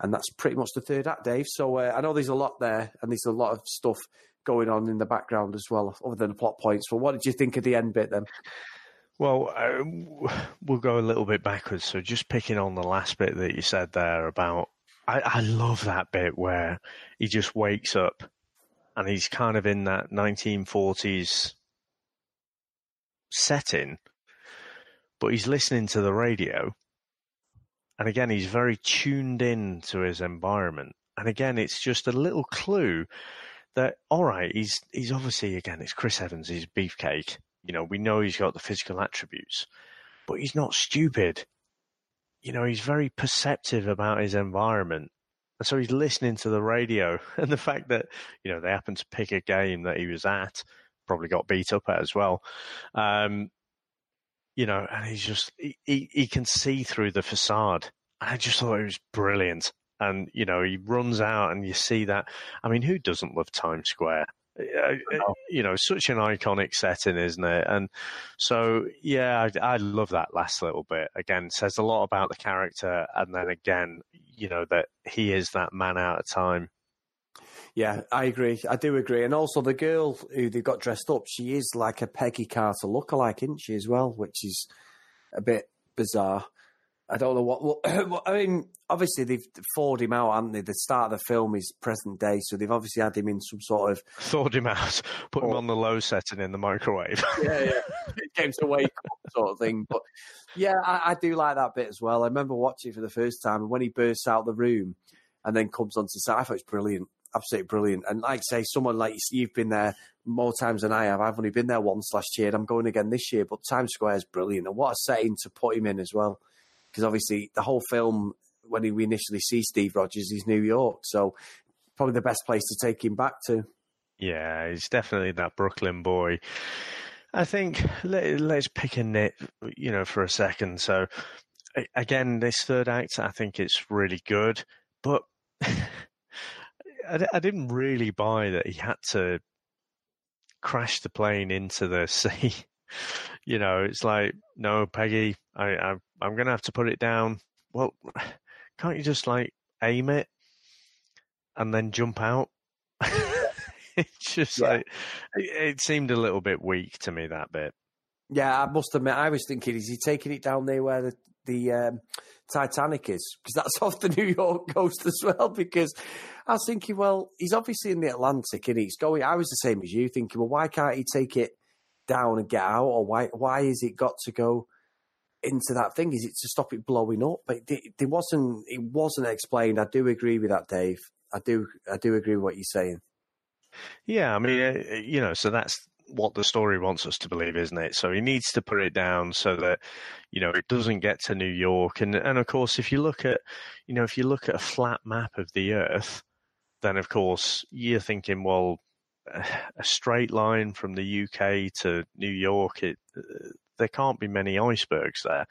[SPEAKER 4] and that's pretty much the third act, Dave. So uh, I know there's a lot there, and there's a lot of stuff going on in the background as well, other than the plot points. But what did you think of the end bit then?
[SPEAKER 5] Well, uh, we'll go a little bit backwards. So just picking on the last bit that you said there about, I, I love that bit where he just wakes up and he's kind of in that 1940s setting, but he's listening to the radio and again, he's very tuned in to his environment. And again, it's just a little clue that, all right, he's, he's obviously, again, it's Chris Evans, he's beefcake. You know, we know he's got the physical attributes, but he's not stupid. You know, he's very perceptive about his environment. And so he's listening to the radio. And the fact that, you know, they happen to pick a game that he was at probably got beat up at as well. Um, you know, and he's just he, he, he can see through the facade. And I just thought it was brilliant. And you know, he runs out, and you see that. I mean, who doesn't love Times Square? Uh, you know, such an iconic setting, isn't it? And so, yeah, I, I, love that last little bit. Again, says a lot about the character, and then again, you know, that he is that man out of time.
[SPEAKER 4] Yeah, I agree. I do agree. And also, the girl who they got dressed up, she is like a Peggy Carter lookalike, isn't she, as well? Which is a bit bizarre. I don't know what, what. I mean, obviously they've thawed him out, haven't they? The start of the film is present day, so they've obviously had him in some sort of
[SPEAKER 5] thawed him out, put him on the low setting in the microwave.
[SPEAKER 4] yeah, yeah, came to wake up sort of thing. But yeah, I, I, do like that bit as well. I remember watching for the first time, and when he bursts out the room and then comes onto set, I thought it's brilliant, absolutely brilliant. And like I say, someone like you've been there more times than I have. I've only been there once last year. And I'm going again this year, but Times Square is brilliant, and what a setting to put him in as well because obviously the whole film when we initially see Steve Rogers is New York, so probably the best place to take him back to.
[SPEAKER 5] Yeah, he's definitely that Brooklyn boy. I think let, us pick a nit, you know, for a second. So again, this third act, I think it's really good, but I, I didn't really buy that he had to crash the plane into the sea you know, it's like, no, Peggy, I, I I'm gonna have to put it down. Well, can't you just like aim it and then jump out? it's just yeah. like it, it seemed a little bit weak to me that bit.
[SPEAKER 4] Yeah, I must admit, I was thinking, is he taking it down there where the the um, Titanic is? Because that's off the New York coast as well. Because I was thinking, well, he's obviously in the Atlantic and he's going. I was the same as you, thinking, well, why can't he take it down and get out, or why why is it got to go into that thing? Is it to stop it blowing up? But it, wasn't it wasn't explained. I do agree with that, Dave. I do I do agree with what you're saying.
[SPEAKER 5] Yeah, I mean, uh, you know, so that's what the story wants us to believe, isn't it? So he needs to put it down so that you know it doesn't get to New York. And and of course, if you look at you know if you look at a flat map of the Earth, then of course you're thinking, well, a straight line from the UK to New York, it, there can't be many icebergs there.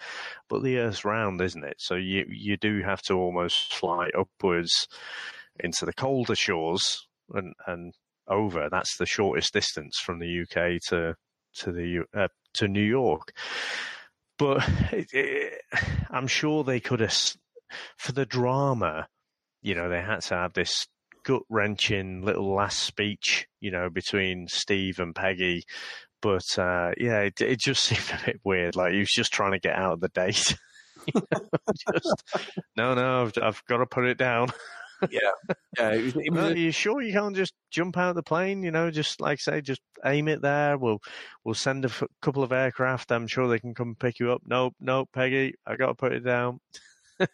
[SPEAKER 5] But the Earth's round, isn't it? So you you do have to almost fly upwards into the colder shores and and over. That's the shortest distance from the UK to to the uh, to New York. But it, it, I'm sure they could have, for the drama, you know, they had to have this gut wrenching little last speech, you know, between Steve and Peggy. But uh, yeah, it, it, just seemed a bit weird. Like he was just trying to get out of the date. just, no, no, I've, I've, got to put it down.
[SPEAKER 4] yeah, yeah. It was, it was
[SPEAKER 5] Are you sure you can't just jump out of the plane? You know, just like say, just aim it there. We'll we'll send a f- couple of aircraft. I'm sure they can come pick you up. Nope, nope, Peggy, I got to put it down.
[SPEAKER 4] yeah.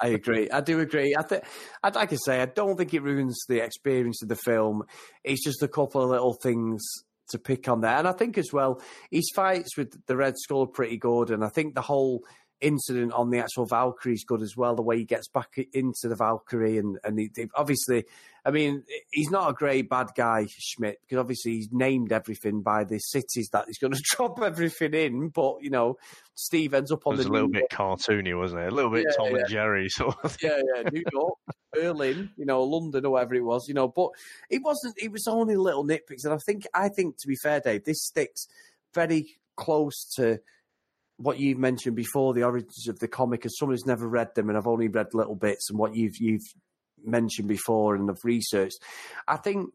[SPEAKER 4] I agree. I do agree. I think I'd like to say I don't think it ruins the experience of the film. It's just a couple of little things to pick on there, and I think as well his fights with the Red Skull are pretty good, and I think the whole incident on the actual Valkyrie is good as well. The way he gets back into the Valkyrie, and and he, obviously, I mean, he's not a great bad guy, Schmidt, because obviously he's named everything by the cities that he's going to drop everything in. But you know, Steve ends up on the
[SPEAKER 5] a little bit cartoony, wasn't it? A little bit yeah, Tom yeah. and Jerry sort of.
[SPEAKER 4] Yeah, yeah, New York, Berlin, you know, London or whatever it was, you know. But it wasn't. It was only little nitpicks, and I think, I think to be fair, Dave, this sticks very close to what you've mentioned before, the origins of the comic, as someone who's never read them, and I've only read little bits, and what you've you've mentioned before and have researched, I think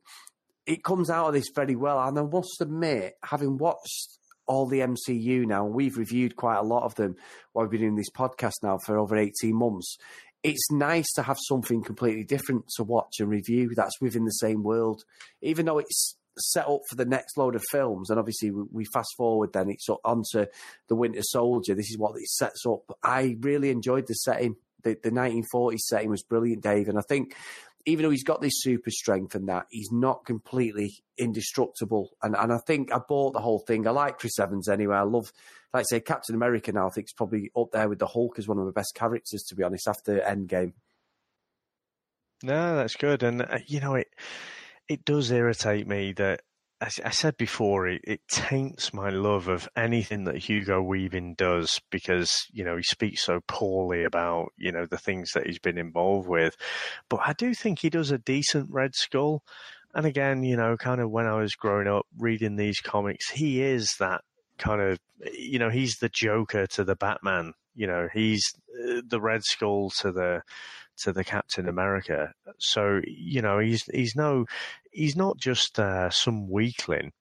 [SPEAKER 4] it comes out of this very well. And I must admit, having watched all the MCU now, and we've reviewed quite a lot of them while we've been doing this podcast now for over 18 months. It's nice to have something completely different to watch and review that's within the same world, even though it's set up for the next load of films, and obviously we, fast forward then it's onto the Winter Soldier. This is what it sets up. I really enjoyed the setting. The, the 1940s setting was brilliant, Dave, and I think even though he's got this super strength and that, he's not completely indestructible. And and I think I bought the whole thing. I like Chris Evans anyway. I love, like I say, Captain America now. I think it's probably up there with the Hulk as one of the best characters, to be honest, after Endgame.
[SPEAKER 5] No, that's good, and uh, you know it it does irritate me that as I said before, it, it taints my love of anything that Hugo Weaving does because you know he speaks so poorly about you know the things that he's been involved with. But I do think he does a decent Red Skull. And again, you know, kind of when I was growing up reading these comics, he is that kind of, you know, he's the Joker to the Batman. You know, he's the Red Skull to the to the Captain America. So you know, he's he's no, he's not just uh, some weakling.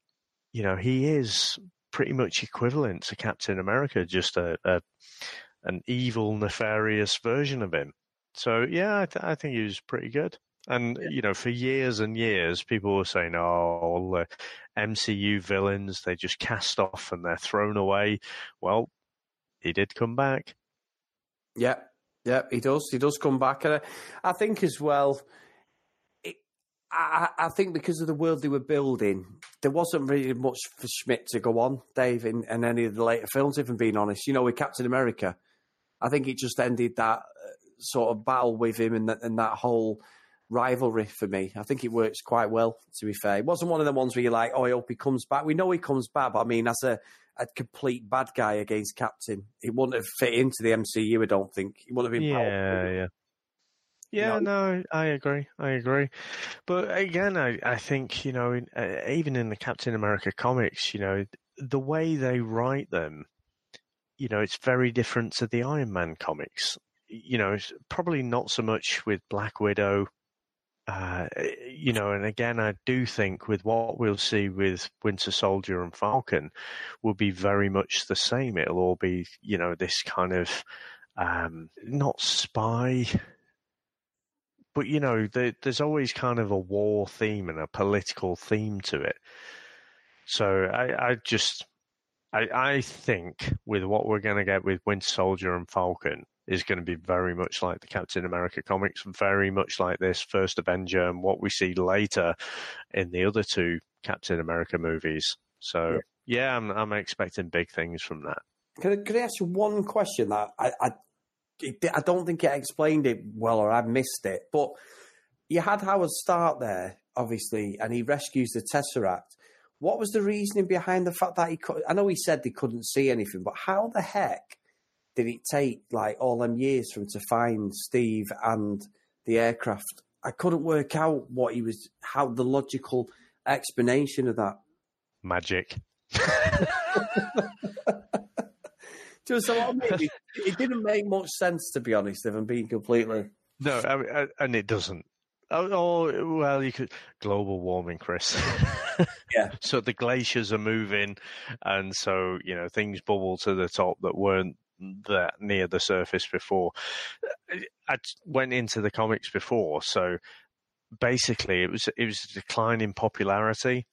[SPEAKER 5] You know, he is pretty much equivalent to Captain America, just a, a an evil, nefarious version of him. So yeah, I, th- I think he was pretty good. And yeah. you know, for years and years, people were saying, "Oh, all the MCU villains they just cast off and they're thrown away." Well, he did come back.
[SPEAKER 4] Yeah, yeah, he does. He does come back, and I, I think as well. It, I, I, think because of the world they were building, there wasn't really much for Schmidt to go on, Dave, in, in any of the later films. If I'm being honest, you know, with Captain America, I think it just ended that uh, sort of battle with him and that, and that whole rivalry for me. I think it works quite well, to be fair. It wasn't one of the ones where you're like, oh, I hope he comes back. We know he comes back, but I mean, as a, a complete bad guy against Captain, it wouldn't have fit into the MCU, I don't think. He wouldn't have been
[SPEAKER 5] Yeah,
[SPEAKER 4] powerful.
[SPEAKER 5] yeah. Yeah, no, I agree. I agree. But again, I, I think, you know, in, uh, even in the Captain America comics, you know, the way they write them, you know, it's very different to the Iron Man comics. You know, probably not so much with Black Widow uh, you know, and again, I do think with what we'll see with Winter Soldier and Falcon will be very much the same. It'll all be, you know, this kind of um, not spy, but you know, the, there's always kind of a war theme and a political theme to it. So I, I just, I, I think with what we're going to get with Winter Soldier and Falcon, is going to be very much like the Captain America comics, very much like this first Avenger and what we see later in the other two Captain America movies. So yeah, yeah I'm, I'm expecting big things from that.
[SPEAKER 4] Can I, I ask you one question that I, I I don't think it explained it well, or I missed it. But you had Howard Stark there, obviously, and he rescues the Tesseract. What was the reasoning behind the fact that he could? I know he said they couldn't see anything, but how the heck did it take like all them years for him to find Steve and the aircraft? I couldn't work out what he was, how the logical explanation of that.
[SPEAKER 5] Magic.
[SPEAKER 4] Just a lot it, it didn't make much sense, to be honest, if I'm being completely.
[SPEAKER 5] No, I mean, and it doesn't. Oh, oh, well, you could global warming, Chris.
[SPEAKER 4] yeah.
[SPEAKER 5] So the glaciers are moving, and so you know things bubble to the top that weren't that near the surface before. I went into the comics before, so basically it was it was a decline in popularity.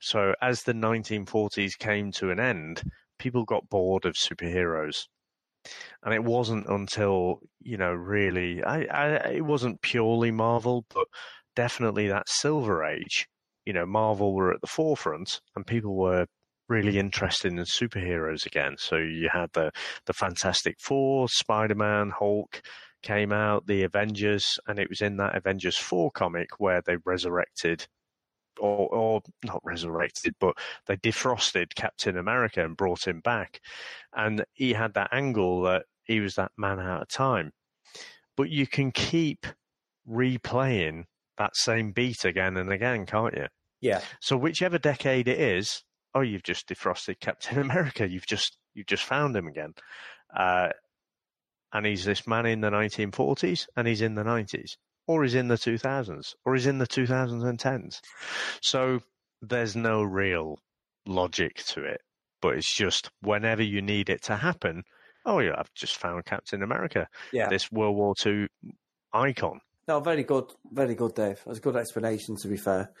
[SPEAKER 5] So as the 1940s came to an end, people got bored of superheroes. And it wasn't until, you know, really, I, I, it wasn't purely Marvel, but definitely that Silver Age. You know, Marvel were at the forefront and people were really interested in superheroes again. So you had the the Fantastic Four, Spider Man, Hulk came out, the Avengers, and it was in that Avengers Four comic where they resurrected. Or, or not resurrected, but they defrosted Captain America and brought him back. And he had that angle that he was that man out of time. But you can keep replaying that same beat again and again, can't you?
[SPEAKER 4] Yeah.
[SPEAKER 5] So whichever decade it is, oh, you've just defrosted Captain America. You've just you've just found him again. Uh, and he's this man in the 1940s, and he's in the 90s, or he's in the 2000s, or he's in the 2010s. So there's no real logic to it, but it's just whenever you need it to happen. Oh yeah, I've just found Captain America.
[SPEAKER 4] Yeah,
[SPEAKER 5] this World War II icon.
[SPEAKER 4] No, very good, very good, Dave. That's a good explanation. To be fair,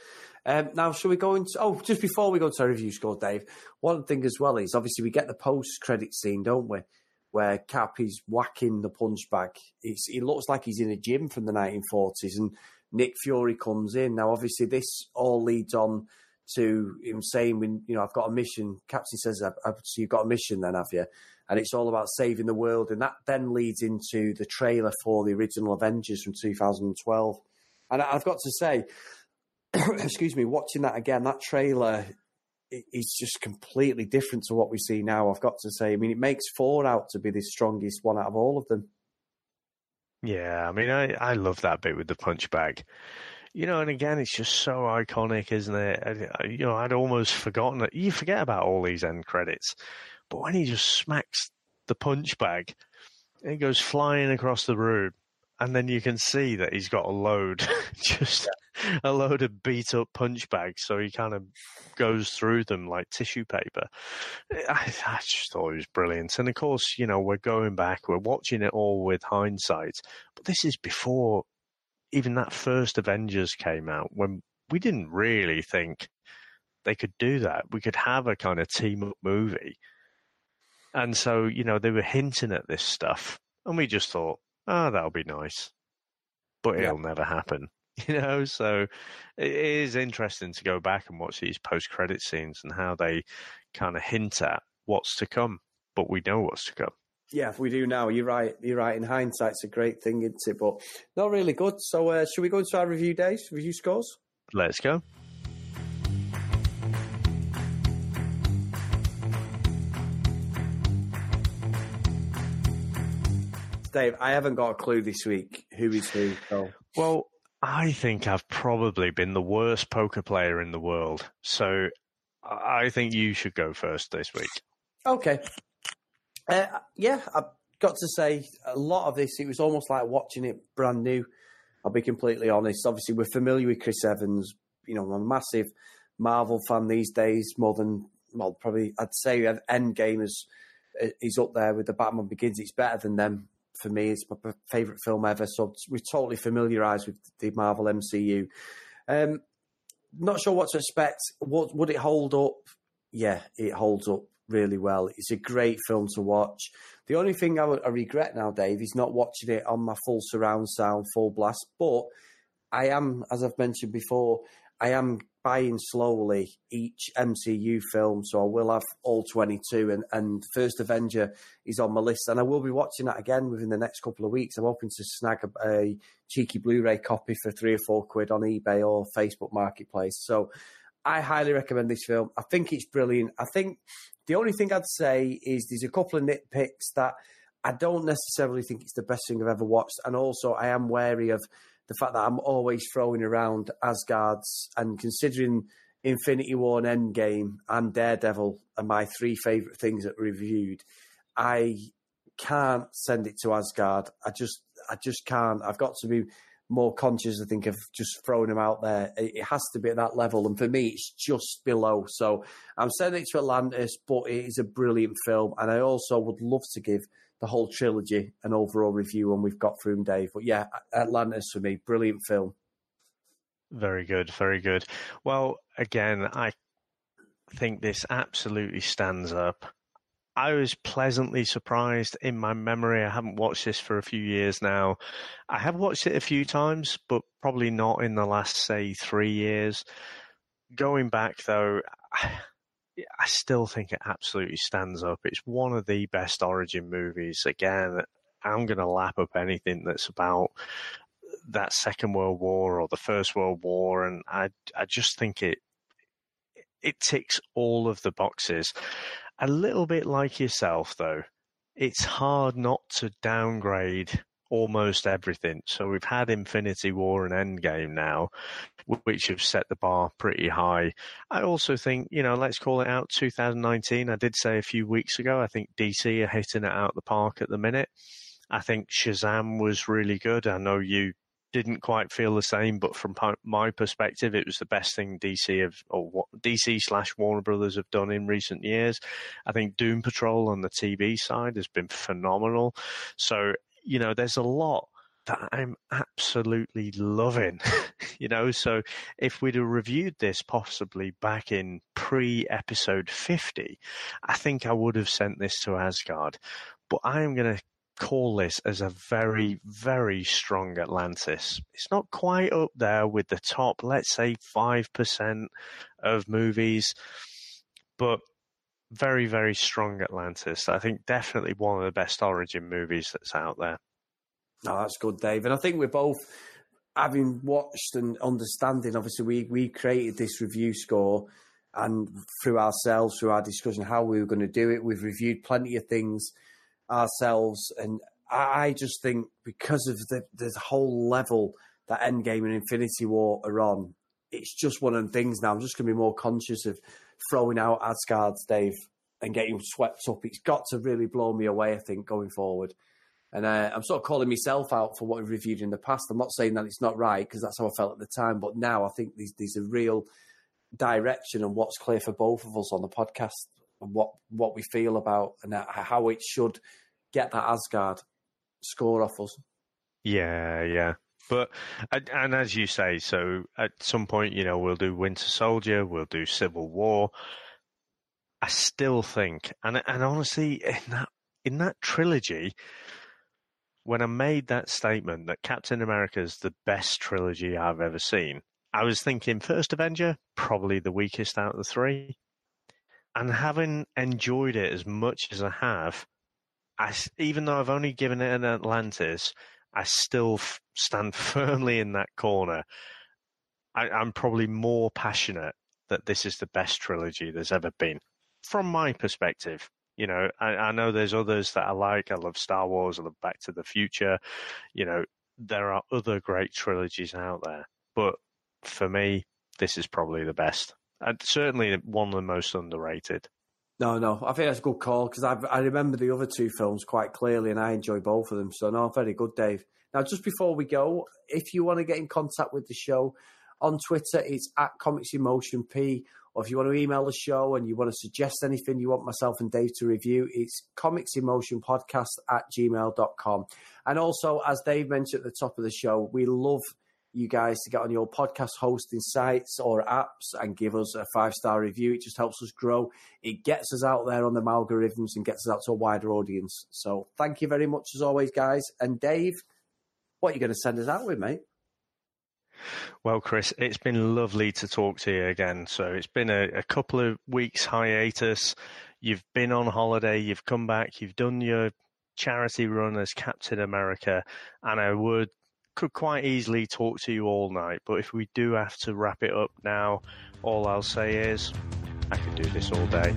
[SPEAKER 4] um, now, shall we go into? Oh, just before we go to our review score, Dave. One thing as well is obviously we get the post-credit scene, don't we? Where Cap is whacking the punch bag. It's, it looks like he's in a gym from the 1940s, and Nick Fury comes in. Now, obviously, this all leads on to him saying, "When you know, I've got a mission." Captain says, "So you've got a mission, then, have you?" And it's all about saving the world, and that then leads into the trailer for the original Avengers from 2012. And I've got to say, excuse me, watching that again, that trailer is just completely different to what we see now. I've got to say, I mean, it makes Thor out to be the strongest one out of all of them.
[SPEAKER 5] Yeah, I mean, I, I love that bit with the punch bag. You know, and again, it's just so iconic, isn't it? I, uh, you know, I'd almost forgotten that. You forget about all these end credits, but when he just smacks the punch bag, it goes flying across the room, and then you can see that he's got a load, just yeah. a load of beat up punch bags. So he kind of goes through them like tissue paper. I, I, just thought it was brilliant. And of course, you know, we're going back, we're watching it all with hindsight, but this is before even that first Avengers came out when we didn't really think they could do that. We could have a kind of team up movie. And so, you know, they were hinting at this stuff. And we just thought, oh, that'll be nice. But it'll never happen. You know, so it is interesting to go back and watch these post credit scenes and how they kind of hint at what's to come, but we know what's to come.
[SPEAKER 4] Yeah, we do now. You're right. You're right. In hindsight, it's a great thing, isn't it? But not really good. So, uh, should we go into our review days, review scores?
[SPEAKER 5] Let's go.
[SPEAKER 4] Dave, I haven't got a clue this week who is who. So.
[SPEAKER 5] Well, I think I've probably been the worst poker player in the world. So I think you should go first this week.
[SPEAKER 4] Okay. Uh, yeah, I've got to say, a lot of this, it was almost like watching it brand new. I'll be completely honest. Obviously, we're familiar with Chris Evans. You know, I'm a massive Marvel fan these days, more than, well, probably I'd say Endgame is, is up there with the Batman Begins. It's better than them for me. It's my favourite film ever. So we're totally familiarised with the Marvel MCU. Um, not sure what to expect. What would it hold up? Yeah, it holds up really well. It's a great film to watch. The only thing I, I regret now, Dave, is not watching it on my full surround sound, full blast. But I am, as I've mentioned before, I am buying slowly each MCU film, so I will have all 22. And, and First Avenger is on my list, and I will be watching that again within the next couple of weeks. I'm hoping to snag a, a cheeky Blu ray copy for three or four quid on eBay or Facebook Marketplace. So I highly recommend this film. I think it's brilliant. I think the only thing I'd say is there's a couple of nitpicks that I don't necessarily think it's the best thing I've ever watched, and also I am wary of the fact that I'm always throwing around Asgard's and considering Infinity War and Endgame and Daredevil are my three favourite things that reviewed. I can't send it to Asgard. I just I just can't. I've got to be more conscious, I think, of just throwing them out there. It has to be at that level. And for me, it's just below. So I'm sending it to Atlantis, but it is a brilliant film. And I also would love to give the whole trilogy an overall review when we've got through Dave. But yeah, Atlantis for me, brilliant film.
[SPEAKER 5] Very good, very good. Well, again, I think this absolutely stands up. I was pleasantly surprised in my memory. I haven't watched this for a few years now. I have watched it a few times, but probably not in the last, say, three years. Going back, though, I still think it absolutely stands up. It's one of the best origin movies. Again, I'm going to lap up anything that's about that Second World War or the First World War, and I I just think it it ticks all of the boxes. A little bit like yourself, though. It's hard not to downgrade almost everything. So we've had Infinity War and Endgame now, which have set the bar pretty high. I also think, you know, let's call it out 2019. I did say a few weeks ago, I think DC are hitting it out the park at the minute. I think Shazam was really good. I know you didn't quite feel the same, but from my perspective, it was the best thing DC have or DC slash Warner Brothers have done in recent years. I think Doom Patrol on the TV side has been phenomenal. So you know, there's a lot that I'm absolutely loving. you know, so if we'd have reviewed this possibly back in pre episode 50, I think I would have sent this to Asgard. But I am going to call this as a very, very strong Atlantis. It's not quite up there with the top, let's say 5% of movies, but very, very strong Atlantis. I think definitely one of the best origin movies that's out there.
[SPEAKER 4] Oh, that's good, Dave. And I think we're both having watched and understanding, obviously, we we created this review score, and through ourselves, through our discussion, how we were going to do it, we've reviewed plenty of things ourselves, and I, I just think because of the the whole level that Endgame and Infinity War are on, it's just one of the things now. I'm just going to be more conscious of throwing out Asgard's Dave and getting swept up. It's got to really blow me away, I think, going forward. And uh, I'm sort of calling myself out for what we've reviewed in the past. I'm not saying that it's not right because that's how I felt at the time. But now I think there's, there's a real direction and what's clear for both of us on the podcast and what, what we feel about and how it should get that Asgard score off us.
[SPEAKER 5] Yeah, yeah. But and as you say, so at some point, you know, we'll do Winter Soldier, we'll do Civil War. I still think, and and honestly, in that in that trilogy, when I made that statement that Captain America is the best trilogy I've ever seen, I was thinking First Avenger probably the weakest out of the three, and having enjoyed it as much as I have, I even though I've only given it an Atlantis, I still f- stand firmly in that corner. I, I'm probably more passionate that this is the best trilogy there's ever been, from my perspective. You know, I, I know there's others that I like. I love Star Wars. I love Back to the Future. You know, there are other great trilogies out there, but for me, this is probably the best. And certainly one of the most underrated.
[SPEAKER 4] No, no, I think that's a good call because I remember the other two films quite clearly, and I enjoy both of them. So no, very good, Dave. Now, just before we go, if you want to get in contact with the show on Twitter, it's at Comics In Motion P. Or if you want to email the show and you want to suggest anything you want myself and Dave to review, it's Comics Podcast at gmail.com. And also, as Dave mentioned at the top of the show, we love you guys to get on your podcast hosting sites or apps and give us a five star review. It just helps us grow. It gets us out there on the algorithms and gets us out to a wider audience. So thank you very much as always, guys. And Dave, what are you going to send us out with, mate?
[SPEAKER 5] Well, Chris, it's been lovely to talk to you again. So it's been a, a couple of weeks hiatus. You've been on holiday, you've come back, you've done your charity run as Captain America, and I would could quite easily talk to you all night, but if we do have to wrap it up now, all I'll say is I could do this all day.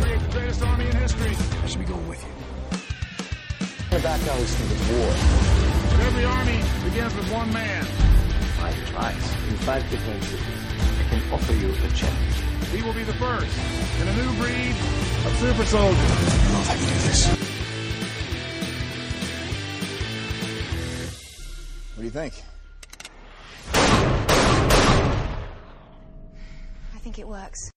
[SPEAKER 3] Create the greatest army in history.
[SPEAKER 2] I should be going with you.
[SPEAKER 1] The background is to the war.
[SPEAKER 3] But every army begins with one man.
[SPEAKER 1] Five tries in five different cities. I can offer you a challenge.
[SPEAKER 3] He will be the first in a new breed of super soldiers.
[SPEAKER 2] I don't know if I can do this.
[SPEAKER 6] What do you think?
[SPEAKER 7] I think it works.